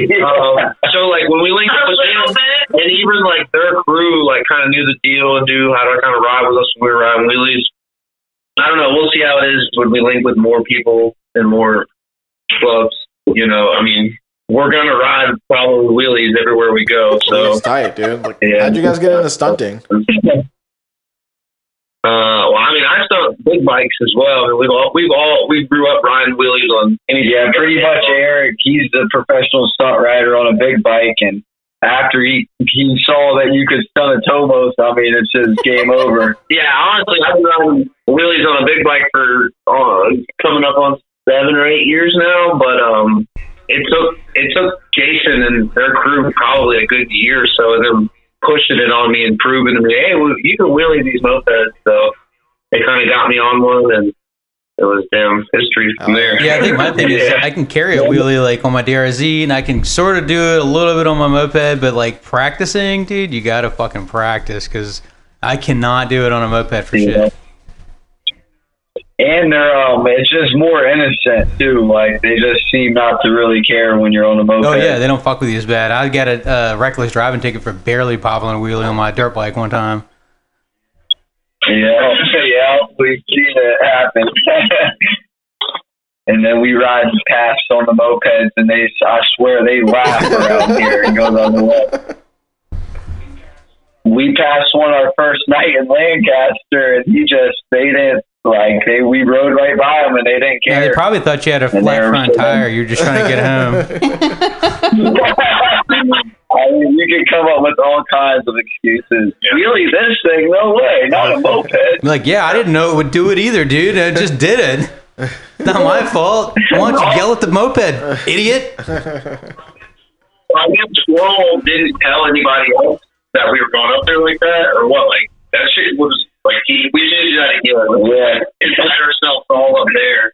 um, so like when we linked up with them, and even like their crew like kind of knew the deal and knew how to kind of ride with us when we were riding wheelies. I don't know. We'll see how it is when we link with more people and more clubs. You know, I mean, we're gonna ride probably wheelies everywhere we go. So, It's tight, dude. Like, Yeah. how'd you guys get into stunting? uh, well, I mean, I saw big bikes as well. I mean, we've all we've all we grew up riding wheelies on. Any Yeah, pretty much Eric. He's the professional stunt rider on a big bike, and after he he saw that you could stunt a Tomos, I mean, it's just game over. Yeah, honestly, I've been riding wheelies on a big bike for uh, coming up on seven or eight years now. But um, it took it took Jason and their crew probably a good year, or so of them pushing it on me and proving to me, hey, you can wheelie these mopeds. So they kind of got me on one, and it was damn history from uh, there. Yeah, I think my thing is Yeah. I can carry a wheelie like on my DRZ, and I can sort of do it a little bit on my moped, but like practicing, dude, you gotta fucking practice because I cannot do it on a moped for shit. And they're um, it's just more innocent too. Like they just seem not to really care when you're on a moped. Oh yeah, they don't fuck with you as bad. I got a uh, reckless driving ticket for barely popping a wheelie on my dirt bike one time. Yeah, yeah, we've seen it happen. and then we ride past on the mopeds, and they, I swear, they laugh around here and go the other way. We passed one our first night in Lancaster, and he just, they didn't, like, they, we rode right by them, and they didn't care. Yeah, care. they probably thought you had a And flat front tire. You're just trying to get home. I mean, you can come up with all kinds of excuses. Really, this thing? No way, not a moped. Like, yeah, I didn't know it would do it either, dude. I just did it. Not my fault. Why don't you yell at the moped, idiot? I guess Squirrel didn't tell anybody else that we were going up there like that, or what? Like that shit was like he, we did that again. Yeah. and let ourselves all up there.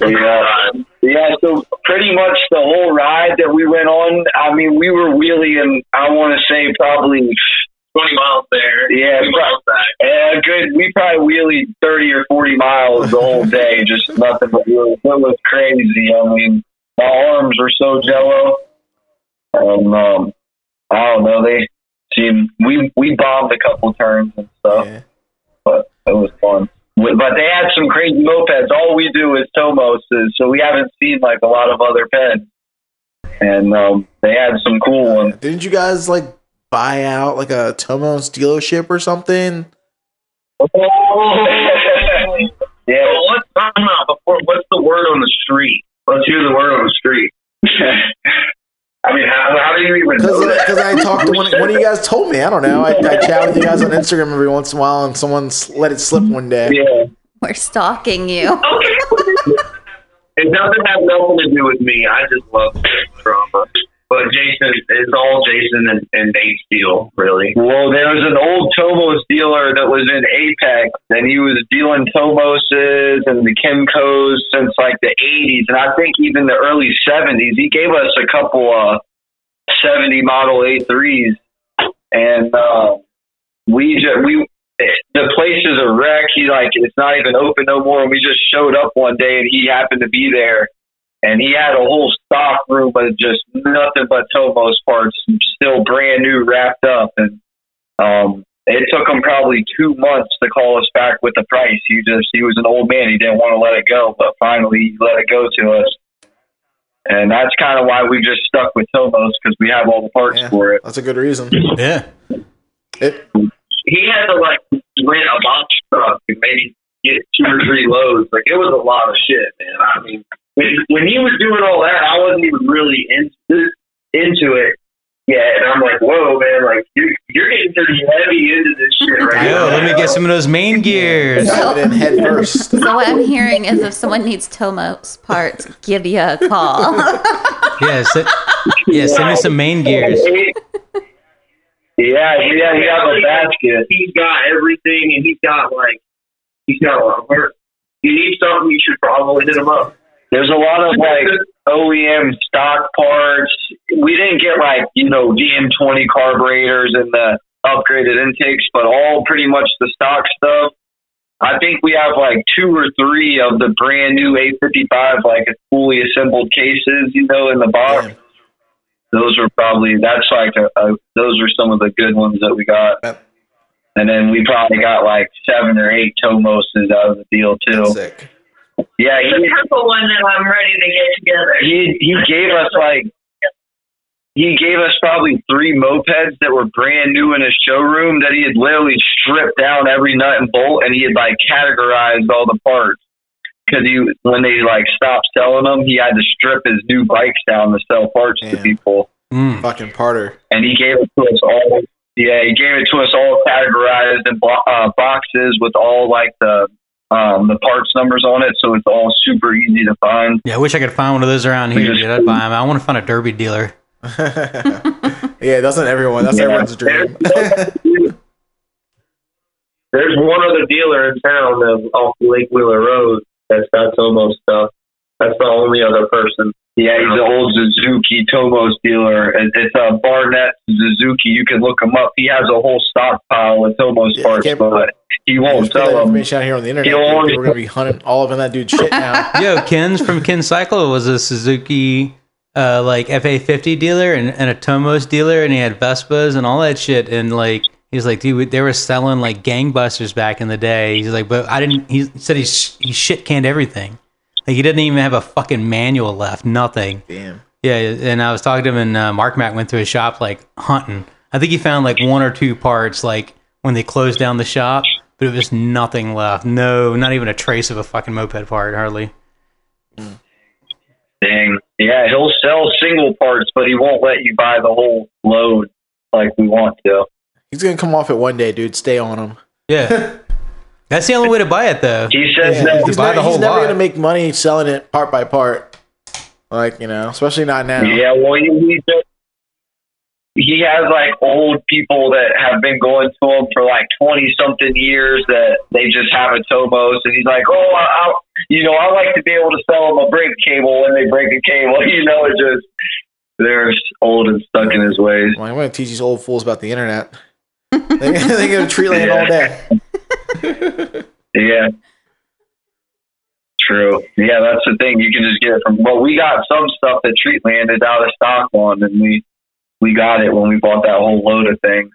Yeah. Yeah, so pretty much the whole ride that we went on, I mean, we were wheeling, I want to say probably, twenty miles there. Yeah, twenty miles back. uh, good, we probably wheelied 30 or 40 miles the whole day, just nothing but wheeling. It was crazy. I mean, my arms were so jello. And, um, I don't know, they seemed, we, we bombed a couple turns and stuff, Yeah. But it was fun. But they had some crazy mopeds. All we do is Tomoses, so we haven't seen like a lot of other peds. And um, they had some cool ones. Didn't you guys like buy out like a Tomos dealership or something? yeah, Well, let's time out before. What's the word on the street? Let's hear the word on the street. I mean, how, how do you even know that? Because I talked to one, one of you guys told me. I don't know. I, I chat with you guys on Instagram every once in a while, and someone's let it slip one day. yeah. We're stalking you. It doesn't have nothing to do with me. I just love drama. But Jason, it's all Jason and, and Nate Steele, really. Well, there was an old Tomos dealer that was in Apex, and he was dealing Tomoses and the Kymcos since like the 80s, and I think even the early 70s. He gave us a couple uh 70 model A3s, and uh, we just we the place is a wreck. He like it's not even open no more. And we just showed up one day, and he happened to be there, and he had a whole stock room, but just nothing but Tomos parts, still brand new, wrapped up, and um, it took him probably two months to call us back with the price. He just he was an old man. He didn't want to let it go, but finally he let it go to us. And that's kind of why we just stuck with Tomos because we have all the parts Yeah, for it. that's a good reason. Yeah. It, He had to like rent a box truck and maybe get two or three loads. Like it was a lot of shit, man. I mean, when, when he was doing all that, I wasn't even really into into it yet. And I'm like, whoa, man! Like you're you're getting pretty heavy into this shit right Yo, now. let me get some of those main gears. dive in head first. So what I'm hearing is if someone needs Tomos parts, give you a call. Yeah, se- yeah, send me some main gears. Yeah, yeah, he has a basket. He's got everything, and he's got like he's got a lot of work. You need something, you should probably hit him up. There's a lot of like OEM stock parts. We didn't get like, you know, DM20 carburetors and the upgraded intakes, but all pretty much the stock stuff. I think we have like two or three of the brand new 855, like fully assembled cases, you know, in the box. Yeah. Those are probably, that's like, a, a, those are some of the good ones that we got. Yep. And then we probably got like seven or eight Tomoses out of the deal too. Sick. Yeah, The he, purple one that I'm ready to get together. he he gave us like he gave us probably three mopeds that were brand new in his showroom that he had literally stripped down every nut and bolt, and he had like categorized all the parts. Because he, when they like stopped selling them, he had to strip his new bikes down to sell parts to people. Mm. Fucking parter. and he gave it to us all. Yeah, he gave it to us all categorized in bo- uh, boxes with all like the um, the parts numbers on it, so it's all super easy to find. Yeah, I wish I could find one of those around here. just- I'd buy 'em. I want to find a Derbi dealer. yeah, that's not everyone. That's Yeah. everyone's dream. There's one other dealer in town of, off Lake Wheeler Road that's got Tomo stuff. That's the only other person. Yeah, he's an old Suzuki Tomos dealer. It's a Barnett Suzuki. You can look him up. He has a whole stockpile of Tomos Yeah, parts, but he Just won't put that sell them. information out here on the internet. Only- We're gonna be hunting all of in that dude's shit now. Yo, Ken's from Ken Cycle was a Suzuki uh, like FA50 dealer and, and a Tomos dealer, and he had Vespas and all that shit. And like, he's like, dude, they were selling like gangbusters back in the day. He's like, but I didn't. He said he sh- he shit canned everything. Like he didn't even have a fucking manual left. Nothing. Damn. Yeah, and I was talking to him, and uh, Mark Mack went to his shop like hunting. I think he found like one or two parts like when they closed down the shop, but it was nothing left. No, not even a trace of a fucking moped part, hardly. Dang. Yeah, he'll sell single parts, but he won't let you buy the whole load like we want to. He's gonna come off it one day, dude. Stay on him. Yeah, that's the only way to buy it, though. He says Yeah, that he's, buy not- the whole he's never gonna make money selling it part by part. Like you know, especially not now. Yeah, well, he, he just he has like old people that have been going to him for like twenty something years that they just have a Tomos, and he's like, oh, I, I, you know, I like to be able to sell them a brake cable when they break a cable. You know, it just they're old and stuck in his ways. Well, I'm gonna teach these old fools about the internet. they, they go to Treatland all day. Yeah. True. Yeah, that's the thing. You can just get it from. Well, we got some stuff that Treatland is out of stock on, and we we got it when we bought that whole load of things.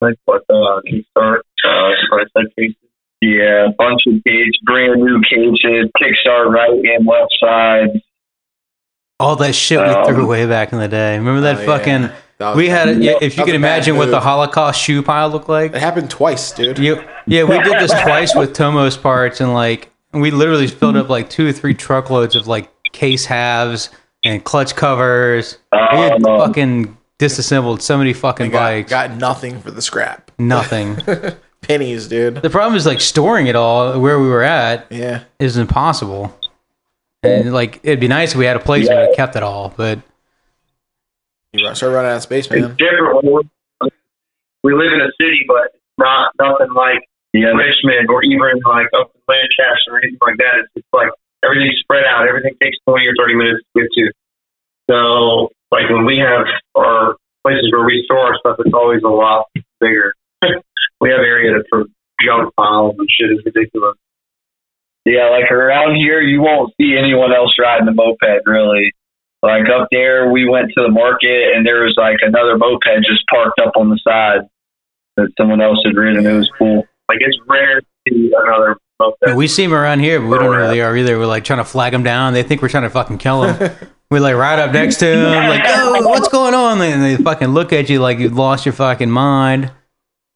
Like what uh, Kickstart, uh, price that case. Yeah, a bunch of cage, brand new cages, kickstart right and left side. All that shit we Um, threw away back in the day. Remember that Oh, fucking? That was- We had it. Yeah, if you was could imagine what the. Holocaust shoe pile looked like. It happened twice, dude. You, yeah, we did this twice with Tomos parts, and like we literally filled up like two or three truckloads of like case halves and clutch covers. We had Oh, fucking disassembled so many fucking got, bikes. got nothing for the scrap. Nothing. Pennies, dude. the problem is like storing it all where we were at Yeah. is impossible. And like it'd be nice if we had a place where we kept it all, but You start running out of space, It's man. different. When we, we live in a city, but not nothing like Yeah, Richmond or even like up in Lancaster or anything like that. It's just like everything's spread out. Everything takes 20 or 30 minutes to get to. So, like when we have our places where we store our stuff, it's always a lot bigger. we have area to for junk piles and shit. It's ridiculous. yeah. Like around here, you won't see anyone else riding a moped really. Like up there, we went to the market and there was like another moped just parked up on the side that someone else had ridden. It was cool. Like it's rare to see another moped. we see them around here, but we don't know who they are either. We're like trying to flag them down. They think we're trying to fucking kill them. we like ride up next to them, like, oh, what's going on? And they fucking look at you like you've lost your fucking mind.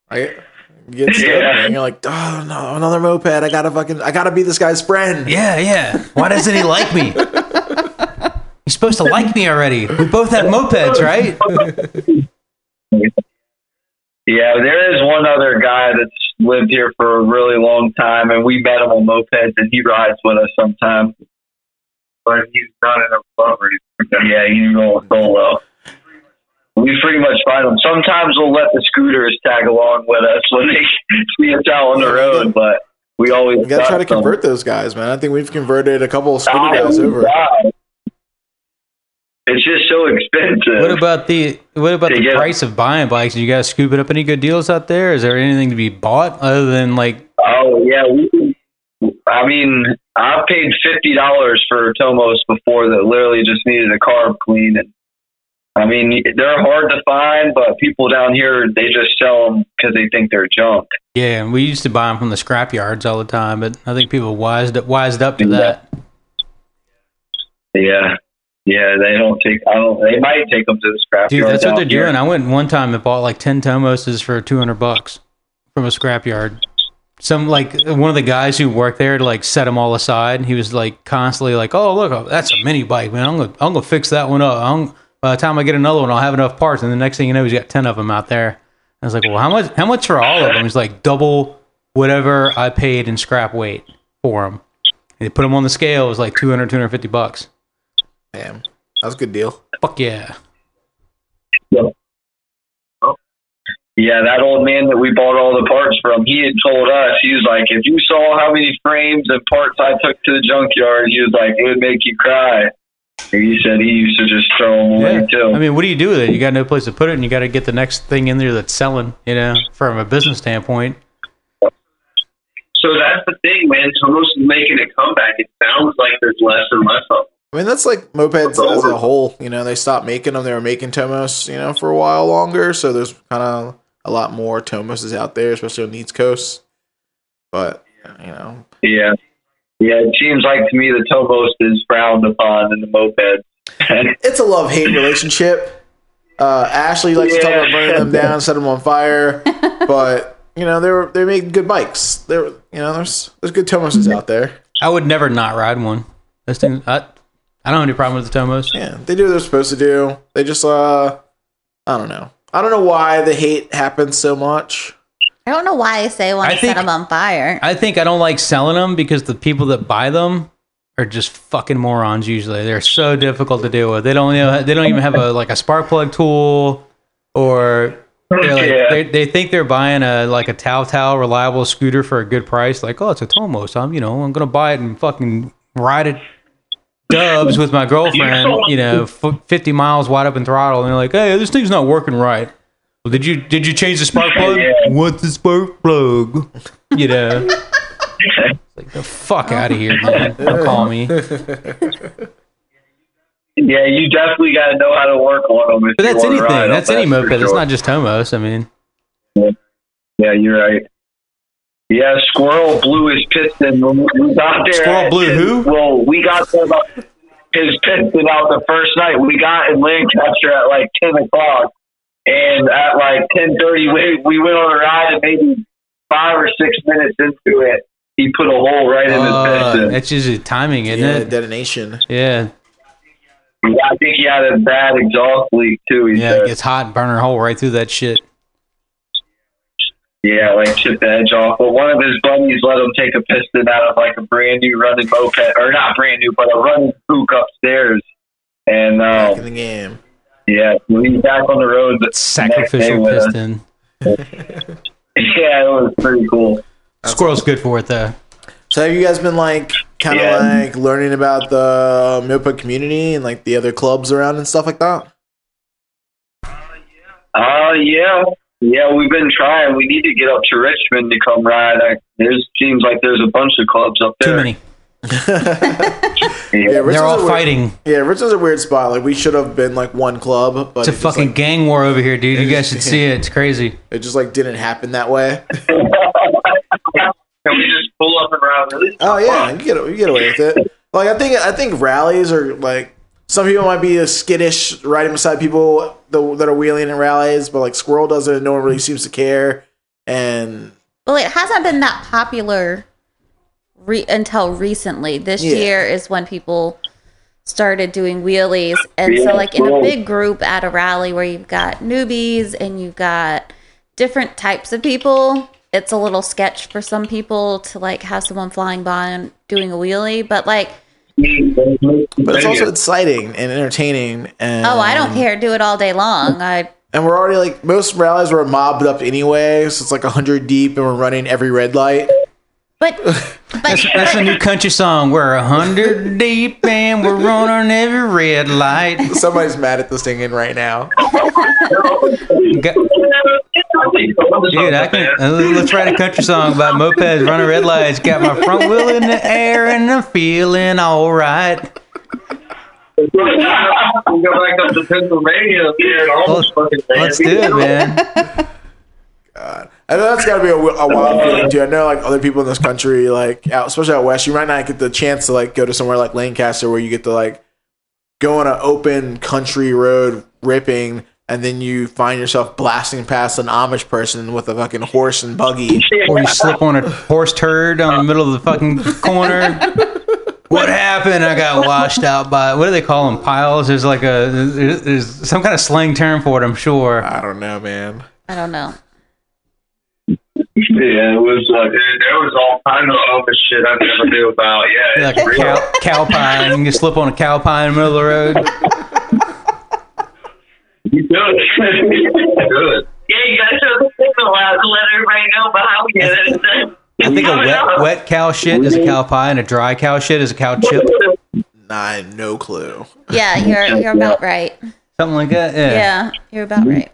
I you get stoked, Yeah. man. You're like, oh no, another moped. I gotta fucking, I gotta be this guy's friend. Yeah, yeah. Why doesn't he like me? He's supposed to like me already. We both have mopeds, right? Yeah, there is one other guy that's lived here for a really long time, and we met him on mopeds, and he rides with us sometimes. but he's not in a club or anything. Yeah, he's going solo. We pretty much find them. Sometimes we'll let the scooters tag along with us when they see us out on the road, but we always You gotta try to got some. convert those guys, man. I think we've converted a couple of scooter Ah, guys over. God. It's just so expensive. What about the what about the price of buying bikes? You guys scooping up any good deals out there? Is there anything to be bought other than like Oh yeah, we, I mean, I paid fifty dollars for Tomos before that literally just needed a carb clean. And I mean, they're hard to find, but people down here they just sell them because they think they're junk. yeah? and We used to buy them from the scrap yards all the time, but I think people wised up, wised up to Yeah. that. Yeah, Yeah, they don't take. I don't. They might take them to the scrap Dude, yard that's what they're here. doing. I went one time and bought like ten Tomoses for two hundred bucks from a scrapyard. Some like one of the guys who worked there to like set them all aside. He was like constantly like, "Oh, look, oh, that's a mini bike, man. I'm gonna I'm gonna fix that one up. I'm, by the time I get another one, I'll have enough parts." And the next thing you know, he's got ten of them out there. I was like, "Well, how much? How much for all of them?" He's like, "Double whatever I paid in scrap weight for them." And they put them on the scale. It was like 200, 250 bucks. Damn, that was a good deal. Fuck yeah. Oh. Yeah, that old man that we bought all the parts from, he had told us, he was like, if you saw how many frames and parts I took to the junkyard, he was like, it would make you cry. And he said he used to just throw them away Yeah. too. I mean, what do you do with it? You got no place to put it, and you got to get the next thing in there that's selling. You know, from a business standpoint. So that's the thing, man. Tomos is making a comeback. It sounds like there's less and less of them. I mean, that's like mopeds as a whole. You know, they stopped making them. They were making Tomos, you know, for a while longer. So there's kind of a lot more Tomoses out there, especially on the East Coast. But you know, yeah. Yeah, it seems like to me the Tomos is frowned upon in the moped. it's a love hate relationship. Uh, Ashley likes to talk about burning them down, set them on fire, but you know they're they make good bikes. There, you know, there's there's good Tomoses out there. I would never not ride one. This thing, I, I don't have any problem with the Tomos. Yeah, they do what they're supposed to do. They just uh, I don't know. I don't know why the hate happens so much. I don't know why I say want I to think- set them on fire. I think I don't like selling them because the people that buy them are just fucking morons. Usually, they're so difficult to deal with. They don't know. They don't even have a like a spark plug tool, or they're like, Yeah. they they think they're buying a like a Tao Tao reliable scooter for a good price. Like, oh, it's a Tomos. I'm you know I'm gonna buy it and fucking ride it dubs with my girlfriend. You know, fifty miles wide open throttle, and they're like, hey, this thing's not working right. Well, did you did you change the spark plug? Yeah. What's the spark plug? You know. Like the fuck out of here, man! Don't call me. Yeah, you definitely got to know how to work on them. But that's anything. That's any moped. It's not just Tomos. I mean, Yeah, you're right. Yeah, Squirrel blew his piston. when We got there. Squirrel at blew 10 who? Well, we got there about his piston out the first night. We got in Lancaster at like ten o'clock, and at like ten thirty, we we went on a ride, and maybe five or six minutes into it, he put a hole right in his uh, piston. that's usually timing, isn't Yeah, it? detonation. Yeah, I think he had a bad exhaust leak too. He yeah. It gets hot and burn a hole right through that shit. Yeah, like chip the edge off. But one of his buddies let him take a piston out of like a brand new running moped, or not brand new, but a running spook upstairs. And Back in um, the game. yeah, so he's back on the road. the Sacrificial with piston. Yeah, it was pretty cool. Squirrel's good for it though. So have you guys been like kind of Yeah. like learning about the moped community and like the other clubs around and stuff like that? Uh, yeah, yeah, we've been trying. We need to get up to Richmond to come ride. I, there's seems like there's a bunch of clubs up there. Too many. Yeah, Richmond's They're a all weird- fighting. Yeah, Richmond's a weird spot. Like we should have been like one club, but It's a it just, fucking like, gang war over here, dude. You guys should see it. It's crazy. it just like didn't happen that way. Can we just pull up and ride really? Oh yeah, you get you get away with it. Like I think I think rallies are like some people might be skittish riding beside people that, that are wheeling in rallies, but like Squirrel doesn't. No one really seems to care. And Well, it hasn't been that popular re- until recently. This Yeah. year is when people started doing wheelies, and so like in a big group at a rally where you've got newbies and you've got different types of people. It's a little sketch for some people to like have someone flying by and doing a wheelie, but like, but it's also exciting and entertaining. And oh, I don't care, do it all day long. I And we're already like most rallies were mobbed up anyway, so it's like hundred deep, and we're running every red light. But but That's, that's a new country song. We're a hundred deep and we're running every red light. Somebody's mad at this thing in right now. Dude, I can, uh, let's write a country song about mopeds running red lights. Got my front wheel in the air and I'm feeling all right. we go back up to Pennsylvania up here and almost fucking Let's do it, man. I know that's got to be a, a wild feeling too. I know like other people in this country, like out, especially out west, you might not get the chance to like go to somewhere like Lancaster where you get to like go on an open country road ripping, and then you find yourself blasting past an Amish person with a fucking horse and buggy. Or you slip on a horse turd on the middle of the fucking corner. What happened? I got washed out by what do they call them? Piles. There's like a there's, there's some kind of slang term for it. I'm sure. I don't know, man. I don't know. Yeah, it was uh, like Dude, there was all kind of other shit I never knew about. Yeah, Like a cow, cow pine. You can slip on a cow pine in the middle of the road. You do it. Good. Yeah, you gotta show the signal out to let everybody know about how we get it. I think a wet wet cow shit is a cow pie, and a dry cow shit is a cow chip. I have no clue. Yeah, you're you're about right. Something like that. Yeah. Yeah, you're about right.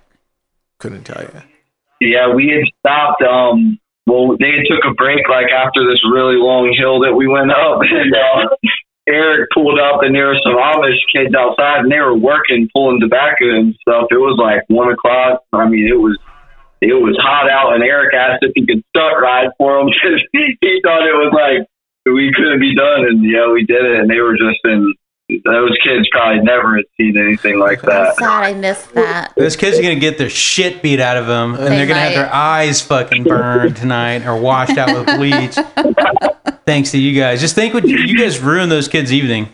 Couldn't tell you. Yeah, we had stopped. Um, well, they took a break like after this really long hill that we went up, and uh, Eric pulled up, and there were some Amish kids outside, and they were working, pulling tobacco and stuff. It was like one o'clock. I mean, it was it was hot out, and Eric asked if he could stunt ride for them because he thought it was like we couldn't be done, and yeah, we did it, and they were just in. Those kids probably never had seen anything like that. Sad I missed that. Those kids are gonna get their shit beat out of them, and They they're gonna have their eyes fucking burned tonight or washed out with bleach. Thanks to you guys. Just think what you guys ruined those kids' evening.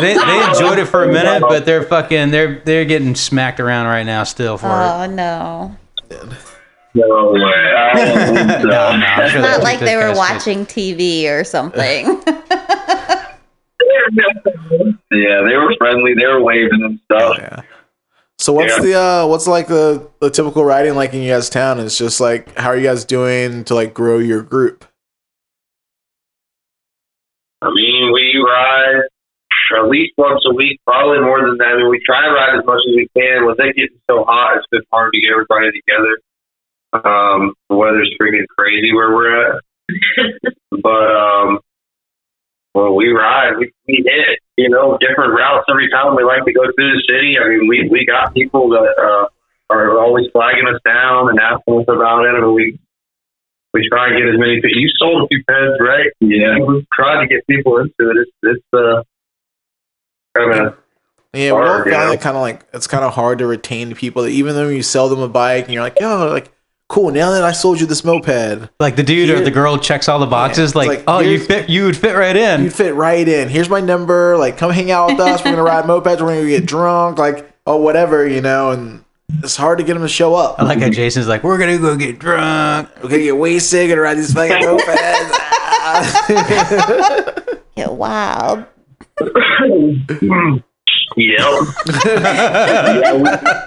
they, they enjoyed it for a minute, but they're fucking they're they're getting smacked around right now still for it. Oh no. No way. I don't. No, no, I'm sure Not like they were those guys watching TV or something. Yeah, they were friendly. They were waving and stuff. Yeah. So what's Yeah. the uh what's like the the typical riding like in you guys' town? It's just like how are you guys doing to like grow your group? I mean, we ride at least once a week, probably more than that. I mean, we try to ride as much as we can. With it getting so hot, it's been hard to get everybody together. Um, the weather's freaking crazy where we're at. but um, well, we ride, we, we hit, you know, different routes every time. We like to go through the city. I mean, we we got people that uh, are always flagging us down and asking us about it. I mean, we we try and get as many. people. You sold a few pens, right? Yeah. we try to get people into it. It's it's uh, kind of Yeah, we all found it kind of like it's kind of hard to retain people even though you sell them a bike and you're like, yo, like cool. Now that I sold you this moped, Like the dude or the girl checks all the boxes. it's like, like, oh, you fit, you would fit right in. you'd fit right in. Here's my number. Like, come hang out with us. We're gonna ride mopeds. We're gonna get drunk. Like, oh, whatever, you know. And it's hard to get them to show up. I like how Jason's like, we're gonna go get drunk. We're gonna get wasted. Gonna ride these fucking mopeds. Get wild. yeah. Yeah.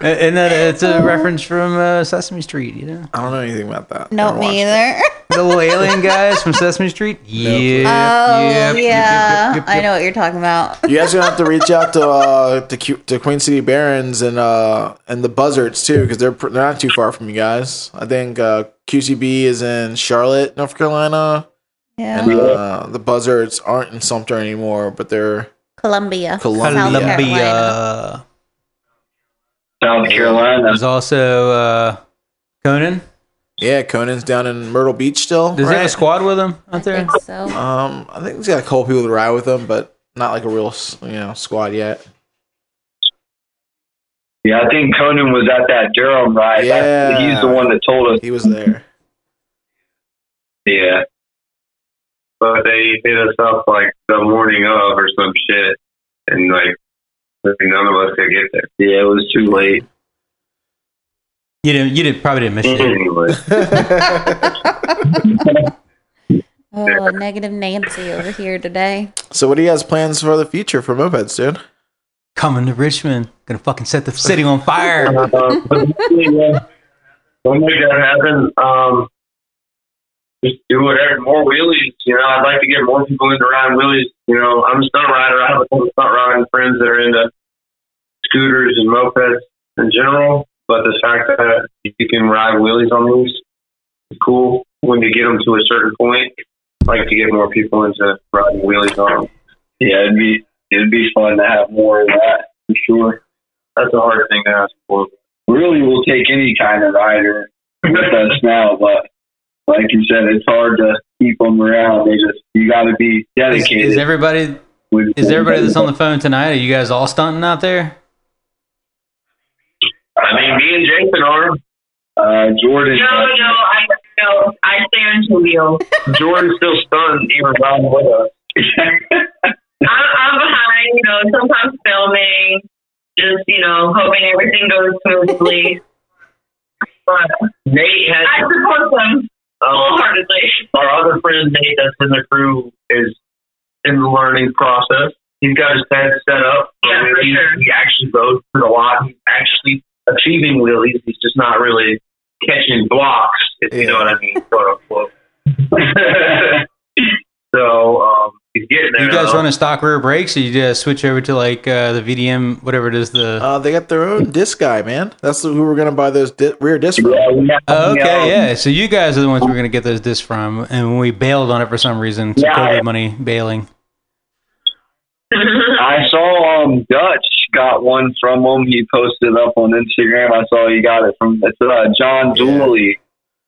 And that it's a reference from uh, Sesame Street, you know, I don't know anything about that. No, Never watched me it. either. the little alien guys from Sesame Street. Yeah, Oh yeah, I know what you're talking about. You guys are gonna have to reach out to uh, to, Q- to Queen City Barons and uh, and the Buzzards too, because they're pr- they're not too far from you guys. I think uh, QCB is in Charlotte, North Carolina, Yeah, and uh, the Buzzards aren't in Sumter anymore, but they're Columbia, Columbia. South Carolina. Columbia. South Carolina. There's also uh, Conan. yeah. Conan's down in Myrtle Beach still. Does he have a squad with him out there? think so. Um, I think he's got a couple people to ride with him, but not like a real you know squad yet. Yeah, I think Conan was at that Durham ride. Yeah. He's the one that told us. He was there. Yeah. But they hit us up like the morning of or some shit, and like none of us could get there. Yeah, it was too late. You didn't. You did probably didn't miss it. Anyway, Oh, negative Nancy over here today. so, what do you guys plans for the future for mopeds, dude? Coming to Richmond, gonna fucking set the city on fire. uh. Don't make that happen. Um, just do whatever, more wheelies. You know, I'd like to get more people into riding wheelies. You know, I'm a stunt rider. I have a couple of stunt riding friends that are into scooters and mopeds in general. But the fact that you can ride wheelies on these is cool. When you get them to a certain point, I like to get more people into riding wheelies on them. Yeah, it'd be it'd be fun to have more of that for sure. That's a hard thing to ask for. Really, we'll take any kind of rider with us now, but like you said, it's hard to keep them around. They just you got to be dedicated. is everybody is everybody that's on the phone tonight? Are you guys all stunting out there? I mean, me and Jason are. uh, Jordan? No, no, I no, I stay on wheels. Jordan's still stunned even riding with us. I'm, I'm behind, you know, sometimes filming, just you know, hoping everything goes smoothly. But Nate has I support them um, wholeheartedly. our other friend Nate that's in the crew is in the learning process. He's got his head set up. Yeah, for he, sure. he actually goes through a lot. He's actually achieving wheelies. He's just not really catching blocks, if you know what I mean, quote unquote. so um, he's getting there. You guys though. running stock rear brakes, or you just switch over to like uh, the VDM, whatever it is? The Uh, they got their own disc guy, man. That's who we're gonna buy those di- rear discs from. Yeah, oh, okay, have- yeah. So you guys are the ones we're gonna get those discs from, and when we bailed on it for some reason, some Yeah. COVID money bailing. I saw um Dutch got one from him. He posted up on Instagram. I saw he got it from it's uh, John Dooley,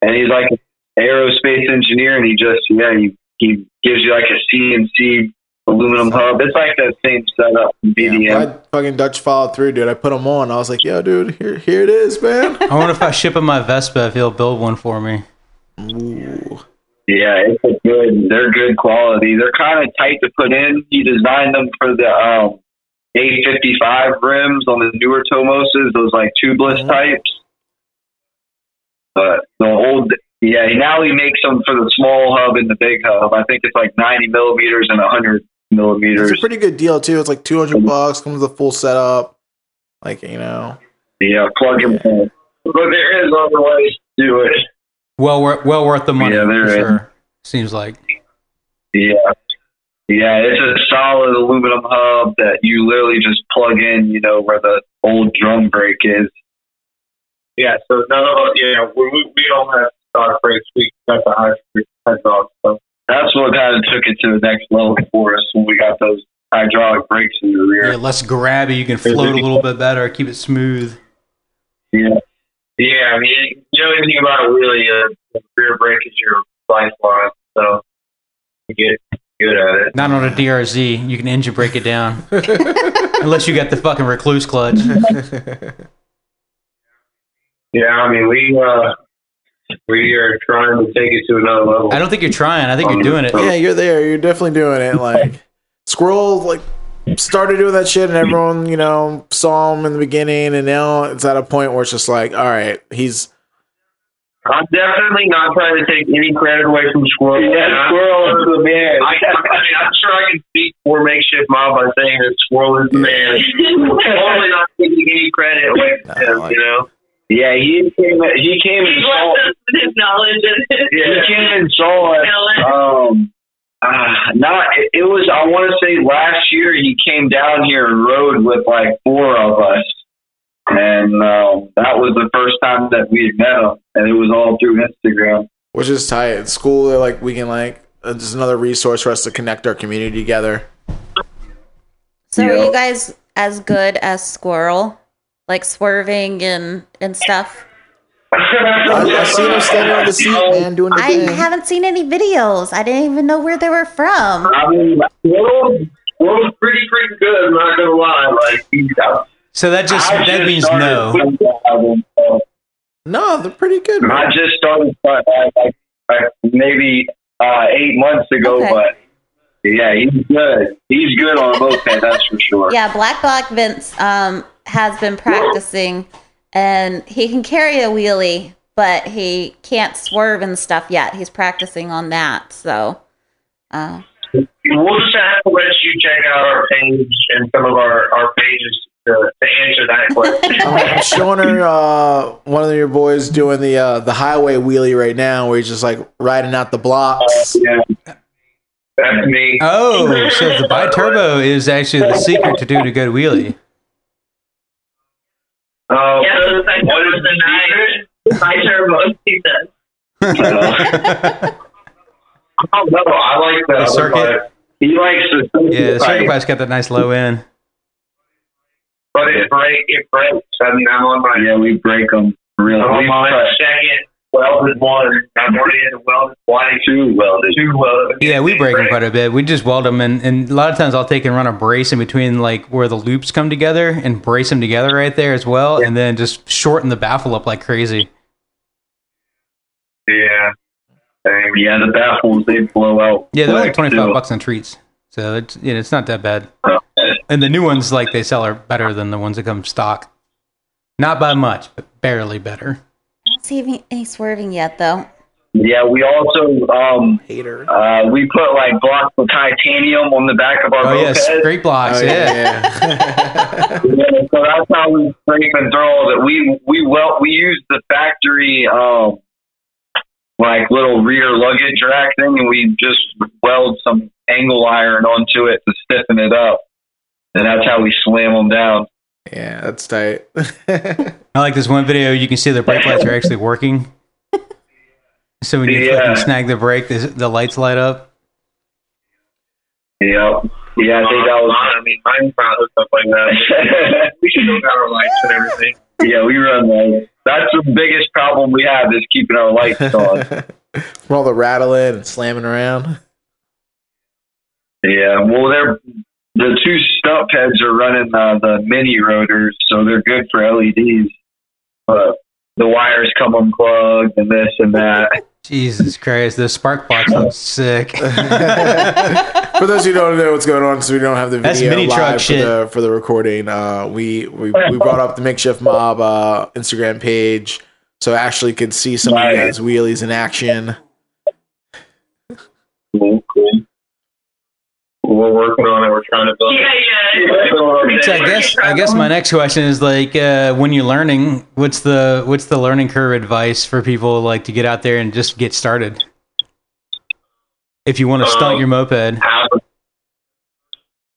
and he's like an aerospace engineer, and he just yeah he he gives you like a CNC aluminum hub. It's like that same setup from BDM. Yeah, I fucking Dutch followed through, dude. I put them on. I was like, yo, dude, here, here it is, man. I wonder if I ship him my Vespa, if he'll build one for me. Ooh. Yeah, it's a good. They're good quality. They're kind of tight to put in. He designed them for the um, A55 rims on the newer Tomoses, those like tubeless Mhm. types. But the old, yeah, now he makes them for the small hub and the big hub. I think it's like 90 millimeters and 100 millimeters. It's a pretty good deal too. It's like two hundred bucks. Comes with a full setup. Like you know, Yeah, plug and play. But there is other ways to do it. Well, worth well worth the money Yeah, there for is. sure. Seems like. Yeah. Yeah, it's a solid aluminum hub that you literally just plug in, you know, where the old drum brake is. Yeah, so none of us, you know, we, we we don't have stock brakes. We got the high hydraulic stuff. That's what kind of took it to the next level for us when we got those hydraulic brakes in the rear. Yeah, less grabby. You can float a little bit better. Keep it smooth. Yeah. Yeah, I mean, you know anything about it, really, uh, the rear brake is your lifeline, so you get good at it. Not on a DRZ. You can engine brake it down. Unless you got the fucking Rekluse clutch. Yeah, I mean, we uh, we are trying to take it to another level. I don't think you're trying. I think you're doing it. yeah, you're there. You're definitely doing it. Like Squirrel, like started doing that shit, and everyone, you know, saw him in the beginning, and now it's at a point where it's just like, all right, he's I'm definitely not trying to take any credit away from Squirrel. Yeah, And I'm- Squirrel is the man. I, I mean, I'm sure I can speak for Makeshift Mob by saying that Squirrel is the man. totally not taking any credit away from him, like- you know? Yeah, he came. He came He and saw. blessed us with his knowledge and his He came and saw us. talent. Um, uh, not. It, it was. I want to say last year he came down here and rode with like four of us, and um, that was the first time that we had met him, and it was all through Instagram. which is tight. At school, they're like we can like uh, just another resource for us to connect our community together. So are you guys as good as Squirrel? Like swerving and and stuff? I, I seen him standing on the seat, man, doing the I thing. haven't seen any videos. I didn't even know where they were from. I mean, Squirrel, Squirrel's pretty freaking good, I'm not going to lie. Like, he's got So that just I that just means no. album, so no, they're pretty good. I just started uh, like, like maybe uh, eight months ago, Okay. but yeah, he's good. He's good on a moped, that's for sure. Yeah, Black Black Vince um has been practicing and he can carry a wheelie, but he can't swerve and stuff yet. He's practicing on that. So uh We'll just have to let you check out our page and some of our, our pages to, to answer that question. I'm, I'm showing her uh, one of your boys doing the uh, the highway wheelie right now, where he's just like riding out the blocks. Yeah. That's me. Oh, so the bi-turbo is actually the secret to doing a good wheelie. Oh, Yeah, so it's like what that is was a nice my turbo, he says. Oh no, I like the, The circuit? part. He likes the Yeah, the circuit like, bike's got that nice low end. But it break it breaks. I mean, I'm on my Yeah, we break them real. I'm on my cut second welded one. I'm already in welded twice. two welded. Two welded. Yeah, we break them quite a bit. We just weld them, and, and a lot of times I'll take and run a brace in between, like where the loops come together, and brace them together right there as well, and then just shorten the baffle up like crazy. Yeah. Same. Yeah, the baffles they blow out. Yeah, they're like twenty five bucks on treats, so it's you know, it's not that bad. And the new ones, like they sell, are better than the ones that come stock. Not by much, but barely better. I don't see any, any swerving yet, though. Yeah, we also um Hater. uh we put like blocks of titanium on the back of our Oh yeah, mopeds. straight blocks. Oh, yeah. yeah. Yeah, so that's how we scrape and throw that. We we well we use the factory um like little rear luggage rack thing, and we just weld some angle iron onto it to stiffen it up, and that's how we slam them down. yeah, that's tight. I like this one video. You can see the brake lights are actually working. So when you Yeah. fucking snag the brake, the, the lights light up. Yep. Yeah, I think that was. I mean, mine's not hooked up like that. we should hook our lights and everything. yeah, we run lights. That's the biggest problem we have is keeping our lights on. From all the rattling and slamming around. Yeah, well, they're the two stump heads are running uh, the mini rotors, so they're good for LEDs. But the wires come unplugged and this and that. Jesus Christ, the spark box looks sick. for those who don't know what's going on, so we don't have the That's video mini truck live for shit. the for the recording. Uh, we we we brought up the makeshift mob uh, Instagram page, so Ashley could see some of Right. you guys wheelies in action. Cool, cool. We're working on it. We're trying to build. Yeah, yeah. So I guess I guess my next question is like uh, when you're learning, what's the what's the learning curve advice for people like to get out there and just get started? If you want to stunt Um, your moped, have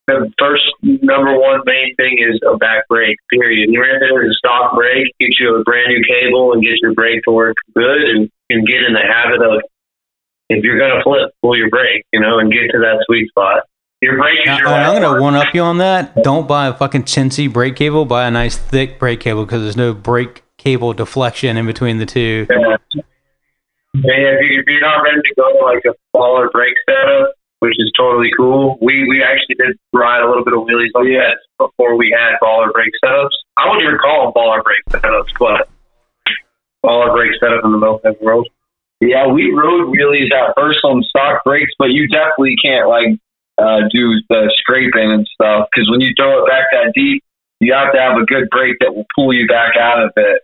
the first number one main thing is a back brake. Period. If it is a stock brake, get you a brand new cable and get your brake to work good, and, and get in the habit of if you're gonna flip, pull your brake, you know, and get to that sweet spot. Your brake is your oh, and I'm gonna word. one up you on that. Don't buy a fucking chintzy brake cable. Buy a nice thick brake cable because there's no brake cable deflection in between the two. Yeah. Yeah, if, you, you're not ready to go like a baller brake setup, which is totally cool, we we actually did ride a little bit of wheelies like that before we had baller brake setups. I wouldn't even call them baller brake setups, but baller brake setup in the moped world. Yeah, we rode wheelies at first on stock brakes, but you definitely can't like uh, do the scraping and stuff because when you throw it back that deep, you have to have a good brake that will pull you back out of it.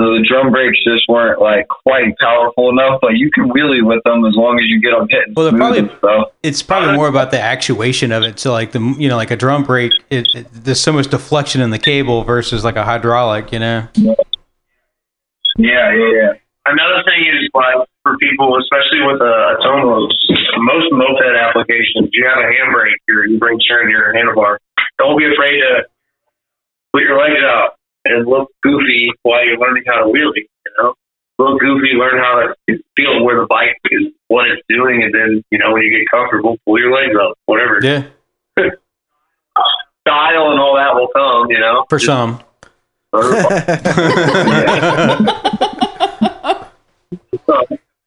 So the drum brakes just weren't like quite powerful enough, but you can wheelie with them as long as you get them hitting Well, probably-. It's probably more about the actuation of it. So like the you know like a drum brake, it, it, there's so much deflection in the cable versus like a hydraulic. You know. Yeah, yeah, yeah. Another thing is like for people, especially with a, a Tomos, most moped applications, you have a handbrake, your you bring turn to your handlebar. Don't be afraid to put your legs out and look goofy while you're learning how to wheelie. You know, look goofy, learn how to feel where the bike is, what it's doing, and then you know when you get comfortable, pull your legs up, whatever. Yeah, Style and all that will come. You know, for Just- some.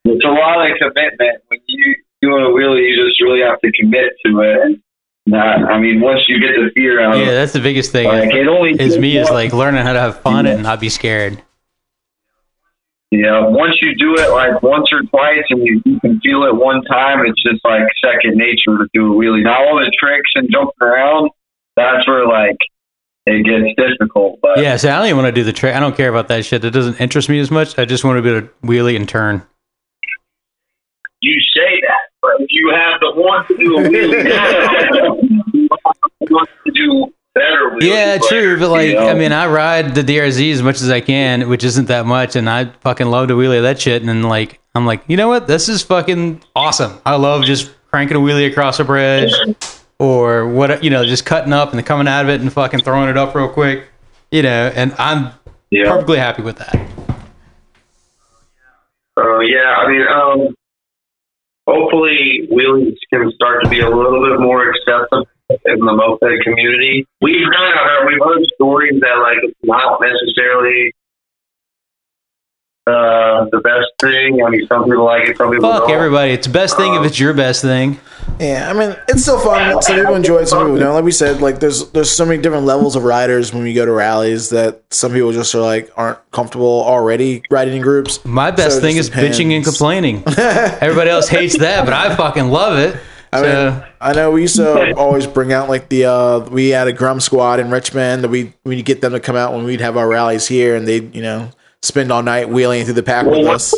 It's a lot of commitment. When you do a wheelie, you just really have to commit to it. Not, I mean, once you get the fear out, Yeah, that's the biggest thing. like it only Is me is like learning how to have fun and not be scared. Yeah, once you do it like once or twice and you, you can feel it one time, it's just like second nature to do a wheelie. Now all the tricks and jumping around, that's where like it gets difficult. But Yeah, so I don't even want to do the trick. I don't care about that shit. That doesn't interest me as much. I just want to be able to wheelie and turn. you say that, but if you have the want to do a wheelie now, want to do better. Yeah, but- true. But like, you know. I mean, I ride the DRZ as much as I can, which isn't that much, and I fucking love to wheelie that shit. And then like, I'm like, you know what? This is fucking awesome. I love just cranking a wheelie across a bridge, or what? You know, just cutting up and coming out of it and fucking throwing it up real quick. You know, and I'm yeah, perfectly happy with that. Oh yeah, I mean, um, hopefully wheelies can start to be a little bit more acceptable in the moped community. We've kind of heard, we've heard stories that like it's not necessarily uh, the best thing. I mean, some people like it, some people Fuck don't. everybody. It's the best thing if it's your best thing. Yeah, I mean it's still fun. Some people enjoy it, some people don't. Like we said, like there's there's so many different levels of riders when we go to rallies that some people just are like aren't comfortable already riding in groups. My best So it thing just is bitching and depends. complaining. Everybody else hates that, but I fucking love it. I So, mean, I know we used to always bring out like the uh we had a Grum squad in Richmond that we we'd get them to come out when we'd have our rallies here and they'd, you know, spend all night wheeling through the pack with us.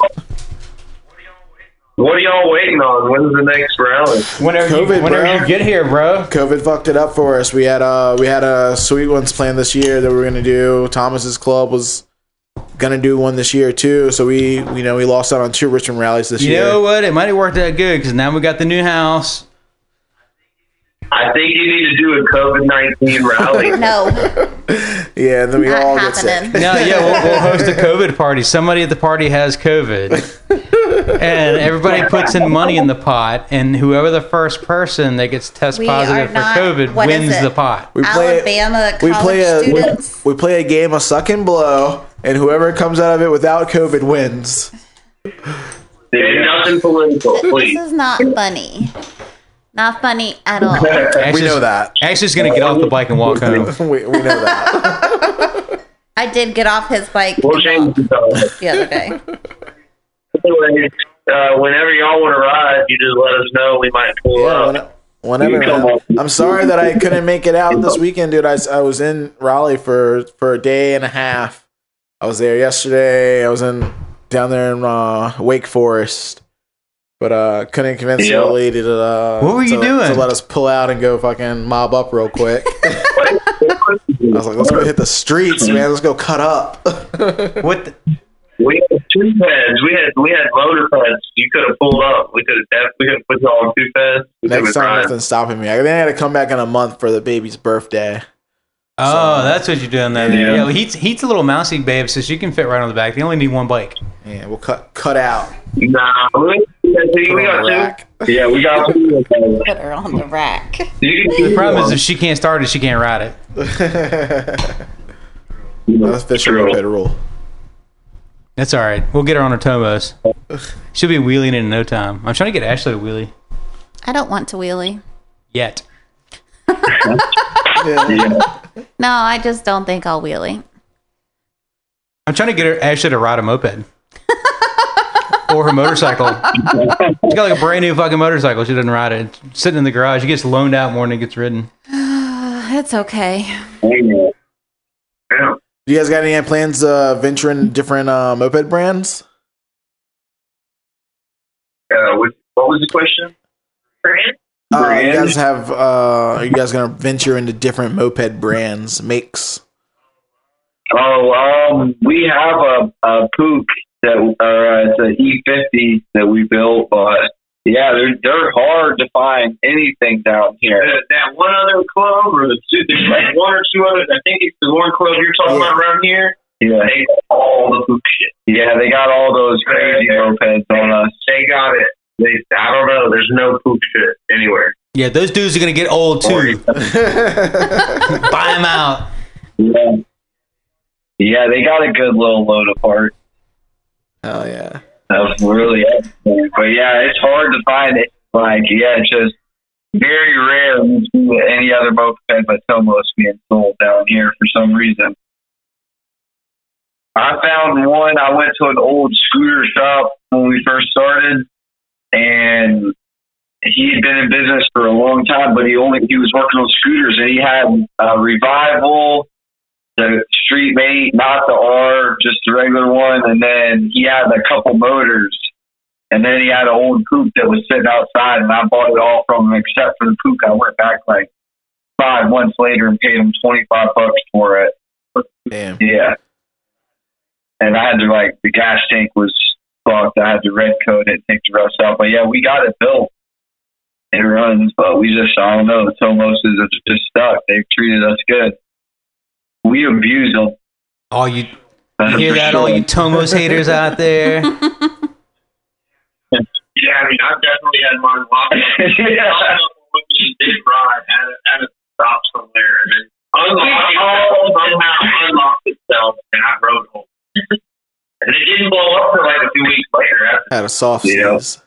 What are y'all waiting on? When's the next rally? whenever, COVID, you, whenever bro. you get here, bro. COVID fucked it up for us. We had uh we had a sweet ones planned this year that we were gonna do. Thomas's club was gonna do one this year too. So we you know we lost out on two Richmond rallies this You year. You know what? It might have worked out good because now we got the new house. I think you need to do a COVID nineteen rally. No, yeah, then we not all get sick. No, yeah, we'll, we'll host a COVID party. Somebody at the party has COVID, and everybody puts in money in the pot, and whoever the first person that gets test We positive for not- COVID wins the pot. We play Alabama we college play a students. we play a game of suck and blow, and whoever comes out of it without COVID wins. And nothing political, This is not funny. Not funny at all. We Ashley's- know that. Ashley's gonna get off the bike and walk home. We, we know that. I did get off his bike We'll the the other day. Anyway, uh, whenever y'all want to ride, you just let us know. We might pull Yeah, up. when- whenever. Come man. I'm sorry that I couldn't make it out this weekend, dude. I, I was in Raleigh for for a day and a half. I was there yesterday. I was in down there in uh, Wake Forest, but uh, couldn't convince Yeah. the lady to. Uh, What were you to- doing? To let us pull out and go fucking mob up real quick. I was like, let's go hit the streets, man. Let's go cut up. What? The, We had two pads. We had we had motor pads. You could have pulled up. We could have we could have put y'all on two pads. Next time, tried. nothing's stopping me. I then I had to come back in a month for the baby's birthday. Oh, that's what you're doing there. Yeah, Yeah. well, Heat's Heat's a little mousy babe, so she can fit right on the back. They only need one bike. Yeah, we'll cut cut out. Nah, we, we got two. We got Put rack. Yeah, we got two. Put her on the rack. The problem is if she can't start it, she can't ride it. That's official True. moped rule. That's all right. We'll get her on her Tomos. She'll be wheeling in no time. I'm trying to get Ashley to wheelie. I don't want to wheelie. Yet. Yeah. No, I just don't think I'll wheelie. I'm trying to get her Ashley to ride a moped. or her motorcycle. She's got like a brand new fucking motorcycle. She doesn't ride it. It's sitting in the garage. She gets loaned out more than it gets ridden. It's okay. Yeah. Do you guys got any plans to uh, venture in different uh, moped brands? Uh, what, what was the question? Brand? Uh, you guys have? Uh, are you guys gonna venture into different moped brands, makes? Oh, um, we have a, a Puch that, uh, it's an E50 that we built, but yeah, they're they're hard to find anything down here. that one other club, or the two, there's like one or two others. I think it's the one club you're talking Yeah. about around here. Yeah, they got all the Puch shit. Yeah, they got all those crazy mopeds on us. They got it. They, I don't know. There's no Puch shit anywhere. Yeah, those dudes are gonna get old too. Buy them out. Yeah. Yeah, they got a good little load of parts. Hell yeah! That's really excellent. But yeah, it's hard to find it. Like, yeah, it's just very rare you see any other moped but Tomos being sold down here for some reason. I found one. I went to an old scooter shop when we first started, and he had been in business for a long time, but he only he was working on scooters, and he had a revival, the Streetmate, not the R, just the regular one, and then he had a couple motors, and then he had an old coupe that was sitting outside, and I bought it all from him except for the coupe. I went back like five months later and paid him twenty five bucks for it. Damn. Yeah. And I had to like the gas tank was fucked. I had to red coat it, take the rust out. But yeah, we got it built. It runs, but we just I don't know. The Tomos is just stuck. They've treated us good. We abuse them. All you, you hear that, sure. all you Tomos haters out there? Yeah, I mean, I've definitely had mine locked. yeah. he did ride at a, at a stop somewhere and then unlocked itself, oh, somehow unlocked itself and I rode home. And it didn't blow up for like a few weeks later. After Had a soft Yeah. sneeze.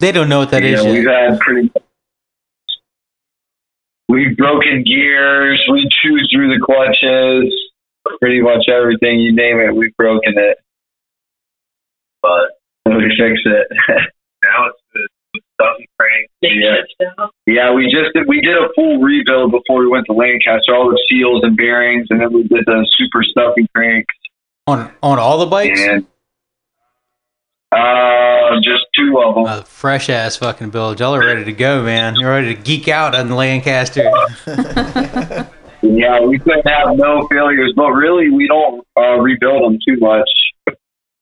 They don't know what that is yeah, we've had pretty. We've broken gears. We chewed through the clutches. Pretty much everything you name it, we've broken it. But we fix it. now it's the, the stuffy crank. Yeah. yeah, we just did, we did a full rebuild before we went to Lancaster. All the seals and bearings, and then we did the super stuffy cranks On on all the bikes? and uh, just two of them. Uh, fresh ass fucking build. Y'all are ready to go, man. You're ready to geek out on Lancaster. Yeah, we couldn't have no failures, but really, we don't uh, rebuild them too much.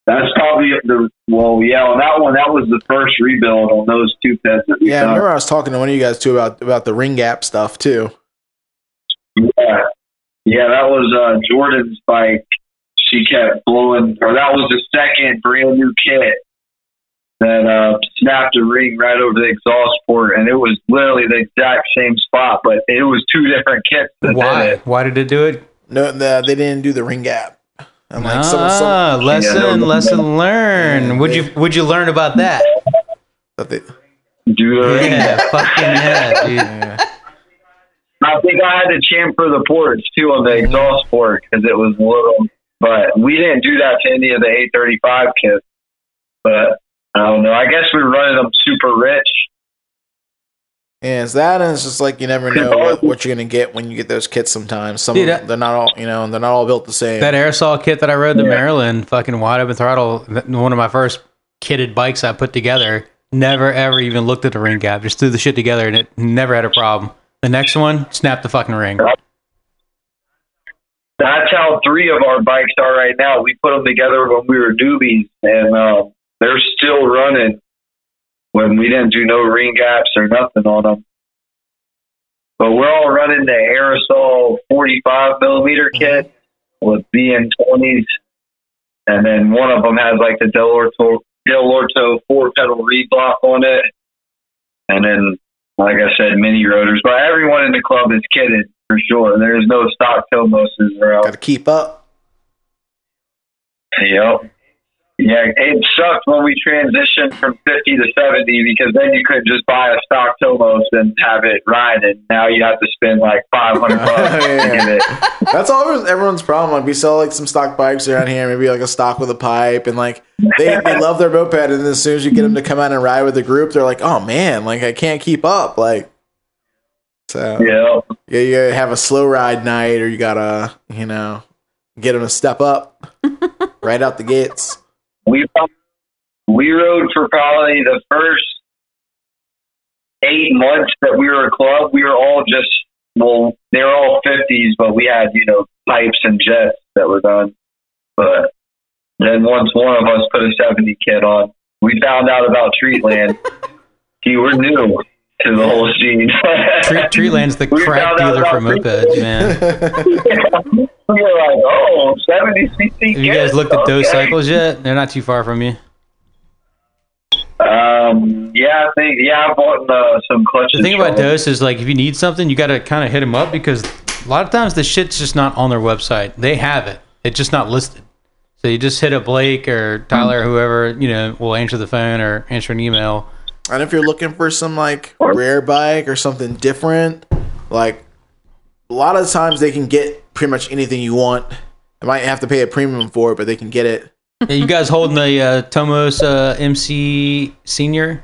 That's probably the well, yeah. On that one, that was the first rebuild on those two pets that we Yeah, I remember I was talking to one of you guys too about about the ring gap stuff too. Yeah, yeah, that was uh, Jordan's bike. She kept blowing, or that was the second brand new kit that uh, snapped a ring right over the exhaust port, and it was literally the exact same spot, but it was two different kits. Why? Why did it do it? No, the, they didn't do the ring gap. I'm like, some, ah, some, lesson, Yeah. lesson learned. Yeah, would they- you would you learn about that? that they, Do the ring Yeah, fucking yeah, dude. yeah. I think I had to chamfer the ports too on the exhaust port because it was little. But we didn't do that to any of the 835 kits. But I don't know. I guess we were running them super rich. Yeah, it's that, and it's just like you never know what, what you're gonna get when you get those kits. Sometimes some Dude, of them, they're not all you know, they're not all built the same. That Airsal kit that I rode to Yeah. Maryland, fucking wide open throttle, one of my first kitted bikes I put together. Never ever even looked at the ring gap. Just threw the shit together and it never had a problem. The next one, snapped the fucking ring. That's how three of our bikes are right now. We put them together when we were newbies, and um, they're still running when we didn't do no ring gaps or nothing on them. But we're all running the Airsal 45 millimeter mm-hmm. kit with BN20s, and then one of them has like the Dell'Orto, Del Orto four petal reedblock on it, and then like I said, mini rotors. But everyone in the club is kitted for sure. There's no stock Tomoses around. Got to keep up. Yep. Yeah, it sucked when we transitioned from 50 to 70 because then you could just buy a stock Tomos and have it ride, and now you have to spend like 500 bucks to Yeah. get it. That's always everyone's problem. Like we sell like some stock bikes around here, maybe like a stock with a pipe, and like they, they love their moped, and then as soon as you get them to come out and ride with the group, they're like, oh man, like I can't keep up. Like so, Yeah. yeah, you have a slow ride night, or you gotta you know get them to step up right out the gates. We we rode for probably the first eight months that we were a club. We were all just well, they were all fifties, but we had you know pipes and jets that were done. But then once one of us put a seventy kit on, we found out about Treatland. we were new to the whole scene. Treat, Treatland's the crack dealer for mopeds, man. we were like, oh, 70 cc. Have you guys looked at those Okay. cycles yet? They're not too far from you. Um, yeah, I think yeah, I bought uh, some clutches. The thing about. Dose is like if you need something, you got to kind of hit them up because a lot of times the shit's just not on their website. They have it, it's just not listed. So you just hit up Blake or Tyler, whoever you know will answer the phone or answer an email. And if you're looking for some like rare bike or something different, like a lot of times they can get pretty much anything you want. You might have to pay a premium for it, but they can get it. Yeah, you guys holding the uh, Tomos uh, MC Senior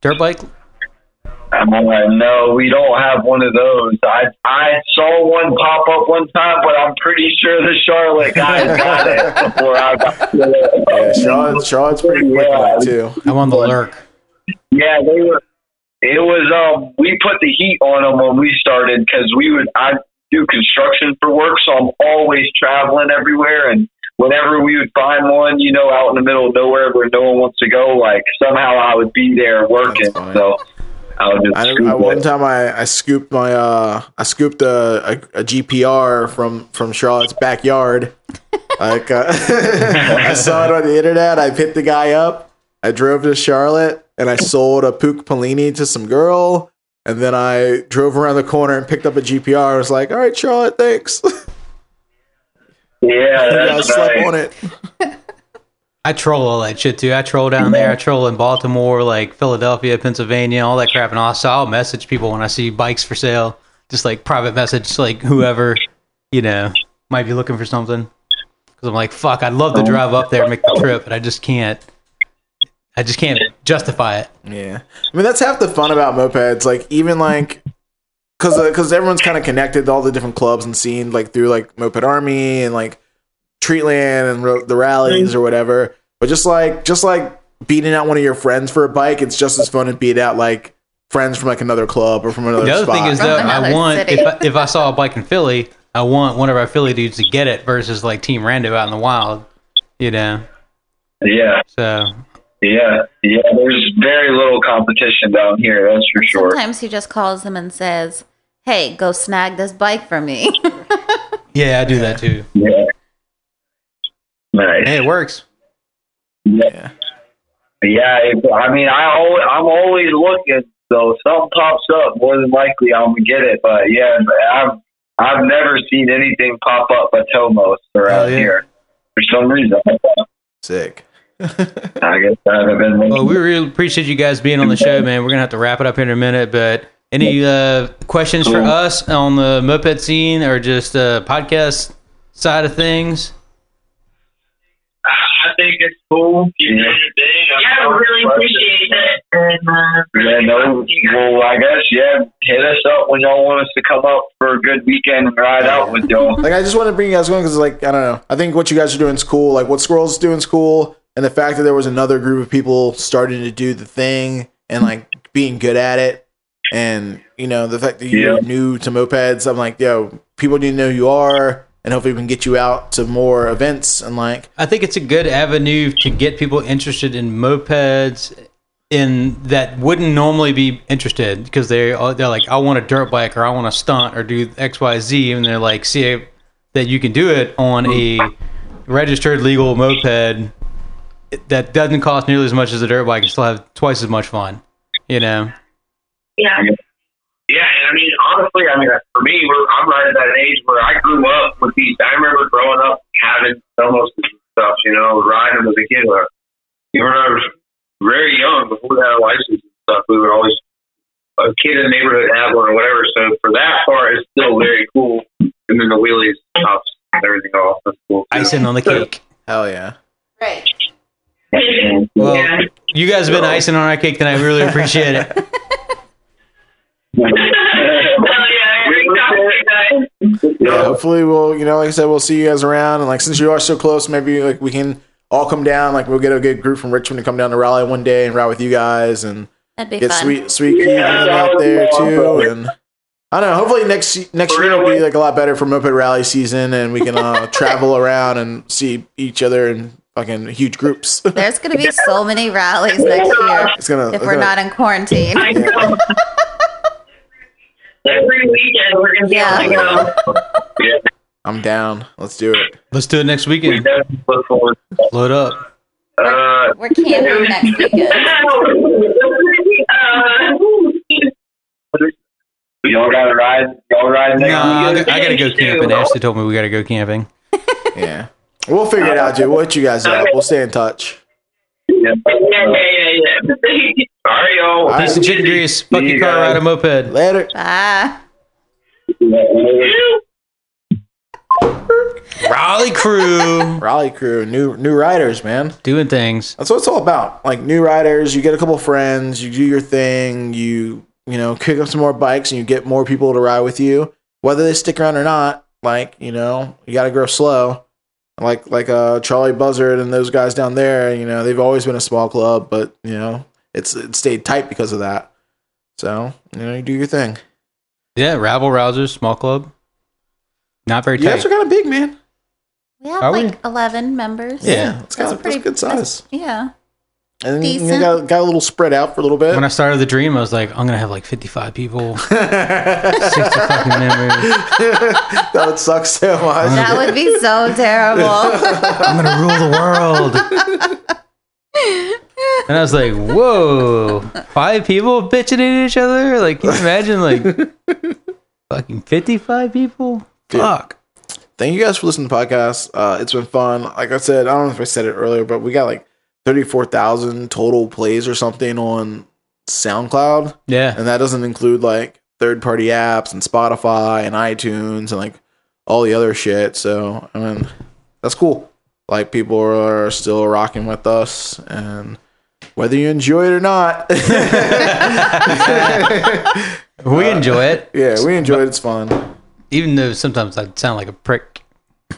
dirt bike? I'm like, no, we don't have one of those. I I saw one pop up one time, but I'm pretty sure the Charlotte guys got it before I got it. Yeah, Charlotte's, Charlotte's pretty quick on it too. I'm on the lurk. Yeah, they were. It was um. We put the heat on them when we started because we would. I do construction for work, so I'm always traveling everywhere. And whenever we would find one, you know, out in the middle of nowhere where no one wants to go, like somehow I would be there working. So I would just I, I one time I, I scooped my uh I scooped a, a, a GPR from from Charlotte's backyard. like uh, I saw it on the internet. I picked the guy up. I drove to Charlotte. And I sold a Puch Polini to some girl, and then I drove around the corner and picked up a GPR. I was like, "All right, Charlotte, thanks." Yeah, I slept right. on it. I troll all that shit too. I troll down there. I troll in Baltimore, like Philadelphia, Pennsylvania, all that crap. And also, I'll message people when I see bikes for sale. Just like private message, like whoever, you know, might be looking for something. Because I'm like, fuck, I'd love to oh. drive up there and make the trip, but I just can't. I just can't justify it. Yeah, I mean that's half the fun about mopeds. Like even like because because uh, everyone's kind of connected to all the different clubs and scene like through like Moped Army and like Treatland and ro- the rallies or whatever. But just like just like beating out one of your friends for a bike, it's just as fun to beat out like friends from like another club or from another The other spot. thing is From though, I want city. if I, if I saw a bike in Philly, I want one of our Philly dudes to get it versus like Team Rando out in the wild, you know. Yeah, So yeah, yeah. There's very little competition down here. That's for sure. Sometimes he just calls them and says, "Hey, go snag this bike for me." yeah, I do that too. Yeah. Nice. Hey, it works. yeah. Yeah, it, I mean, I always, I'm always looking. So if something pops up, more than likely I'm gonna get it. But yeah, I've I've never seen anything pop up at Tomos around Hell yeah. here for some reason. Sick. I guess I haven't been. Well, we really appreciate you guys being on the show, man. We're gonna have to wrap it up here in a minute, but any uh, questions for us on the moped scene or just uh, podcast side of things? I think it's cool. Keep doing your thing. Yeah, I really appreciate it. And, uh, Yeah, no. Well, I guess yeah. Hit us up when y'all want us to come up for a good weekend and ride out with y'all. like I just want to bring you guys going because like I don't know. I think what you guys are doing is cool. Like what Squirrels doing is cool, and the fact that there was another group of people starting to do the thing and like being good at it, and you know the fact that you're Yeah. new to mopeds. I'm like, yo, people need to know who you are, and hopefully we can get you out to more events and like I think it's a good avenue to get people interested in mopeds in that wouldn't normally be interested because they they're like I want a dirt bike or I want to stunt or do X Y Z and they're like see that you can do it on a registered legal moped that doesn't cost nearly as much as a dirt bike and still have twice as much fun. You know, yeah. Yeah, and I mean, honestly, I mean, for me, we're, I'm right at that age where I grew up with these. I remember growing up having almost stuff, you know, riding as a kid. Or, even when I was very young, before we had a license and stuff, we would always, a kid in the neighborhood have one or whatever. So for that part, it's still very cool. And then the wheelies, tops, and everything else. That's cool. icing on the cake. hell yeah. right. Well, yeah. you guys have been icing on our cake tonight. We really appreciate it. Yeah. Great talking to you guys. Yeah, hopefully we'll you know like I said we'll see you guys around and like since you are so close maybe like we can all come down like we'll get a good group from Richmond to come down to Raleigh one day and ride with you guys and That'd be get fun. sweet sweet Keith Yeah, that out there too awesome. and I don't know hopefully next next year will be like a lot better for moped rally season and we can uh, travel around and see each other in fucking huge groups There's gonna be so many rallies next year gonna if it's we're gonna- not in quarantine. I know. Every weekend we're gonna be Yeah. able to go. I'm down let's do it Let's do it next weekend. definitely. Load up. Uh, We're camping next weekend. y'all got to ride. Y'all ride next No, weekend? I gotta go camping. Ashley told me we gotta go camping. yeah we'll figure it out dude we'll hit you guys up we'll stay in touch Yeah. yeah, yeah, yeah, yeah. All right, y'all. All right. Piece of chicken grease. Fuck See your you car, guys. ride a moped. later Bye. Raleigh crew Raleigh crew new new riders man doing things. That's what it's all about. Like new riders, you get a couple friends, you do your thing, you you know, kick up some more bikes and you get more people to ride with you. Whether they stick around or not, like, you know, you gotta grow slow. Like like uh Charlie Buzzard and those guys down there, you know, they've always been a small club, but you know, it's it stayed tight because of that. So, you know, you do your thing. Yeah, Rabble Rousers, small club. Not very You guys tight. are kinda big, man. We have Are we? like 11 members. Yeah, it's kinda That's that's pretty- good size. Yeah. And you decent. got, got a little spread out for a little bit. When I started the dream, I was like, I'm gonna have like 55 people, 60 fucking members. that would suck so much. That would be so terrible. I'm gonna rule the world. And I was like, whoa, five people bitching at each other? Like, can you imagine, like, fucking 55 people? Dude. Fuck. Thank you guys for listening to the podcast. Uh, it's been fun. Like I said, I don't know if I said it earlier, but we got like 34,000 total plays or something on SoundCloud. Yeah. And that doesn't include like third party apps and Spotify and iTunes and like all the other shit. So, I mean, that's cool. Like people are still rocking with us and whether you enjoy it or not. We uh, enjoy it, yeah, we enjoy it. It's fun. even though sometimes I sound like a prick.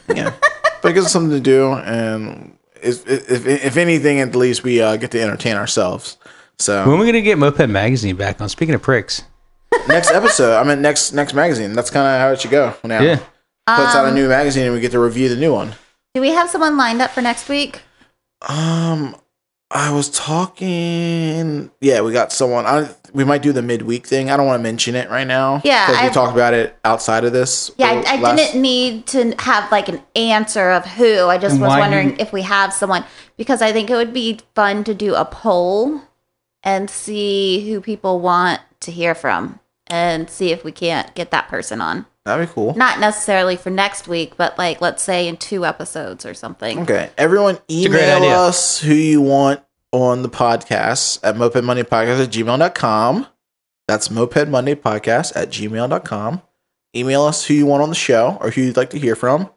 Yeah. but it gives us something to do. And if, if, if anything, at least we uh, get to entertain ourselves. So When are we going to get Moped Magazine back on? Speaking of pricks. next episode, I mean, next, next magazine. That's kind of how it should go now. Yeah. Puts out a new magazine and we get to review the new one. Do we have someone lined up for next week? Um, I was talking. Yeah, we got someone. I we might do the midweek thing. I don't want to mention it right now. Yeah, because we talked about it outside of this. Yeah, I, I last- didn't need to have like an answer of who. I just And was wondering you- if we have someone because I think it would be fun to do a poll and see who people want to hear from and see if we can't get that person on. That'd be cool. Not necessarily for next week, but like let's say in two episodes or something. Okay, everyone, email us who you want on the podcast at Moped Monday Podcast at gmail.com. That's Moped Monday Podcast at gmail.com. Email us who you want on the show or who you'd like to hear from,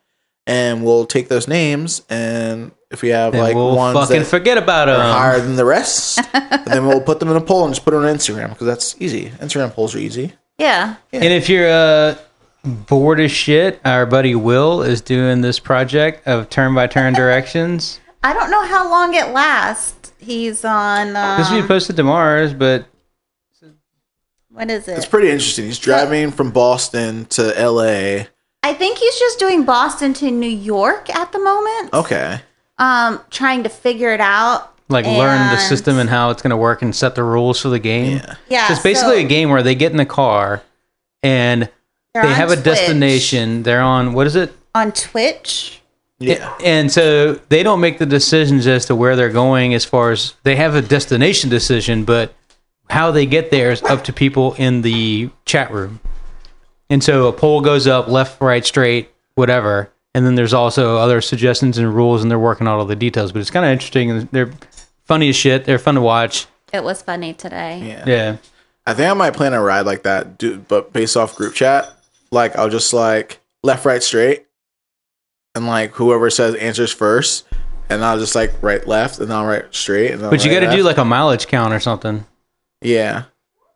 and we'll take those names. And if we have Then like we'll ones fucking that forget about are them. higher than the rest, then we'll put them in a poll and just put it on Instagram because that's easy. Instagram polls are easy. Yeah. And if you're uh, bored as shit, our buddy Will is doing this project of turn by turn directions. I don't know how long it lasts. He's on This will be um, posted to Mars, but what is it? It's pretty interesting. He's driving from Boston to LA. I think he's just doing Boston to New York at the moment. Okay. Um, trying to figure it out. like learn the system and how it's going to work and set the rules for the game. Yeah. Yeah, So it's basically so a game where they get in the car and they're they on have a Twitch, destination. They're on what is it? on Twitch. Yeah. And so they don't make the decisions as to where they're going as far as they have a destination decision, but how they get there is up to people in the chat room. And so a poll goes up left, right, straight, whatever. And then there's also other suggestions and rules, and they're working out all the details. But it's kind of interesting. and They're funny as shit. They're fun to watch. It was funny today. Yeah. Yeah. I think I might plan a ride like that, dude, but based off group chat. Like I'll just like left, right, straight, and like whoever says answers first, and I'll just like right, left, and I'll right, straight, and then But you right, got to do left. like a mileage count or something. yeah,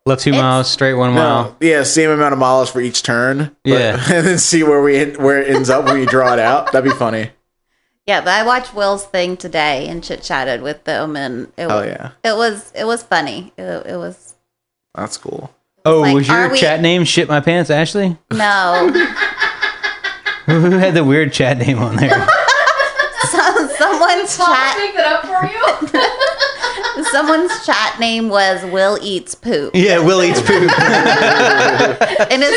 Left two It's- miles, straight one mile. yeah, same amount of miles for each turn. but- Yeah. and then see where we where it ends up when you draw it out. That'd be funny. Yeah, but I watched Will's thing today and chit chatted with them, and it Oh was yeah, it was it was funny. It, it was that's cool. Oh, like, was are your we- chat name Shit My Pants, Ashley? no. Who had the weird chat name on there? Some- someone's chat Make that up for you. someone's chat name was Will eats poop, yeah, Will Eats Poop. and his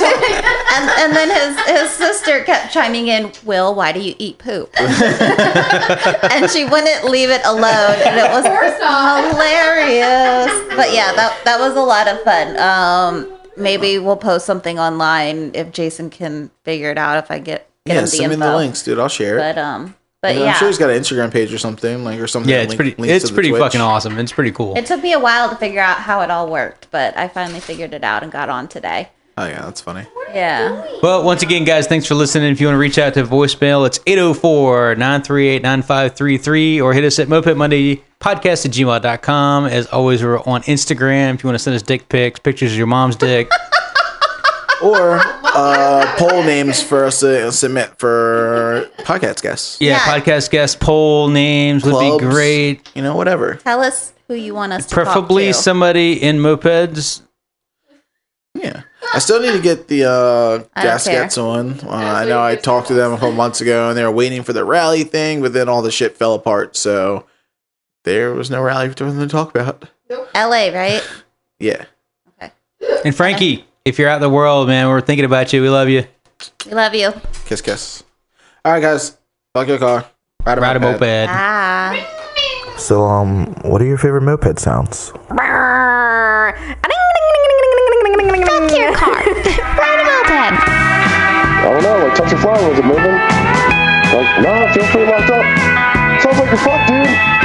and, and then his his sister kept chiming in, Will, why do you eat poop? and she wouldn't leave it alone, and it was hilarious. But yeah, that that was a lot of fun. Um, maybe we'll post something online if Jason can figure it out. If I get get Yeah, him the send me the links, dude. I'll share it. But um, but yeah, I'm sure he's got an Instagram page or something, like or something. yeah, it's link- pretty. links It's pretty Twitch. fucking awesome. It's pretty cool. it took me a while to figure out how it all worked, but I finally figured it out and got on today. Oh yeah, that's funny. Yeah. Well, once again, guys, thanks for listening. If you want to reach out to voicemail, it's 804 938 9533 or hit us at Moped Monday podcast at gmail.com. As always, we're on Instagram. If you want to send us dick pics, pictures of your mom's dick. Or uh, poll names for us to submit for podcast guests. Yeah, Yeah. podcast guest poll names would Clubs, be great. You know, whatever. Tell us who you want us to Preferably to. somebody in mopeds. Yeah. I still need to get the uh, Gaskets on. Uh, I know I talked to them a couple months ago, and they were waiting for the rally thing, but then all the shit fell apart, so there was no rally for them to talk about. LA, right? Yeah. Okay. And Frankie, if you're out in the world, man, we're thinking about you. We love you. We love you. Kiss, kiss. All right, guys. Fuck your car. Ride a Ride a moped. moped. Bye. So, um, what are your favorite moped sounds? Fuck your car. Ride a moped. I don't know, like touch your flower, was it moving? Like, no, it feels pretty locked up. Sounds like you're fucked, dude.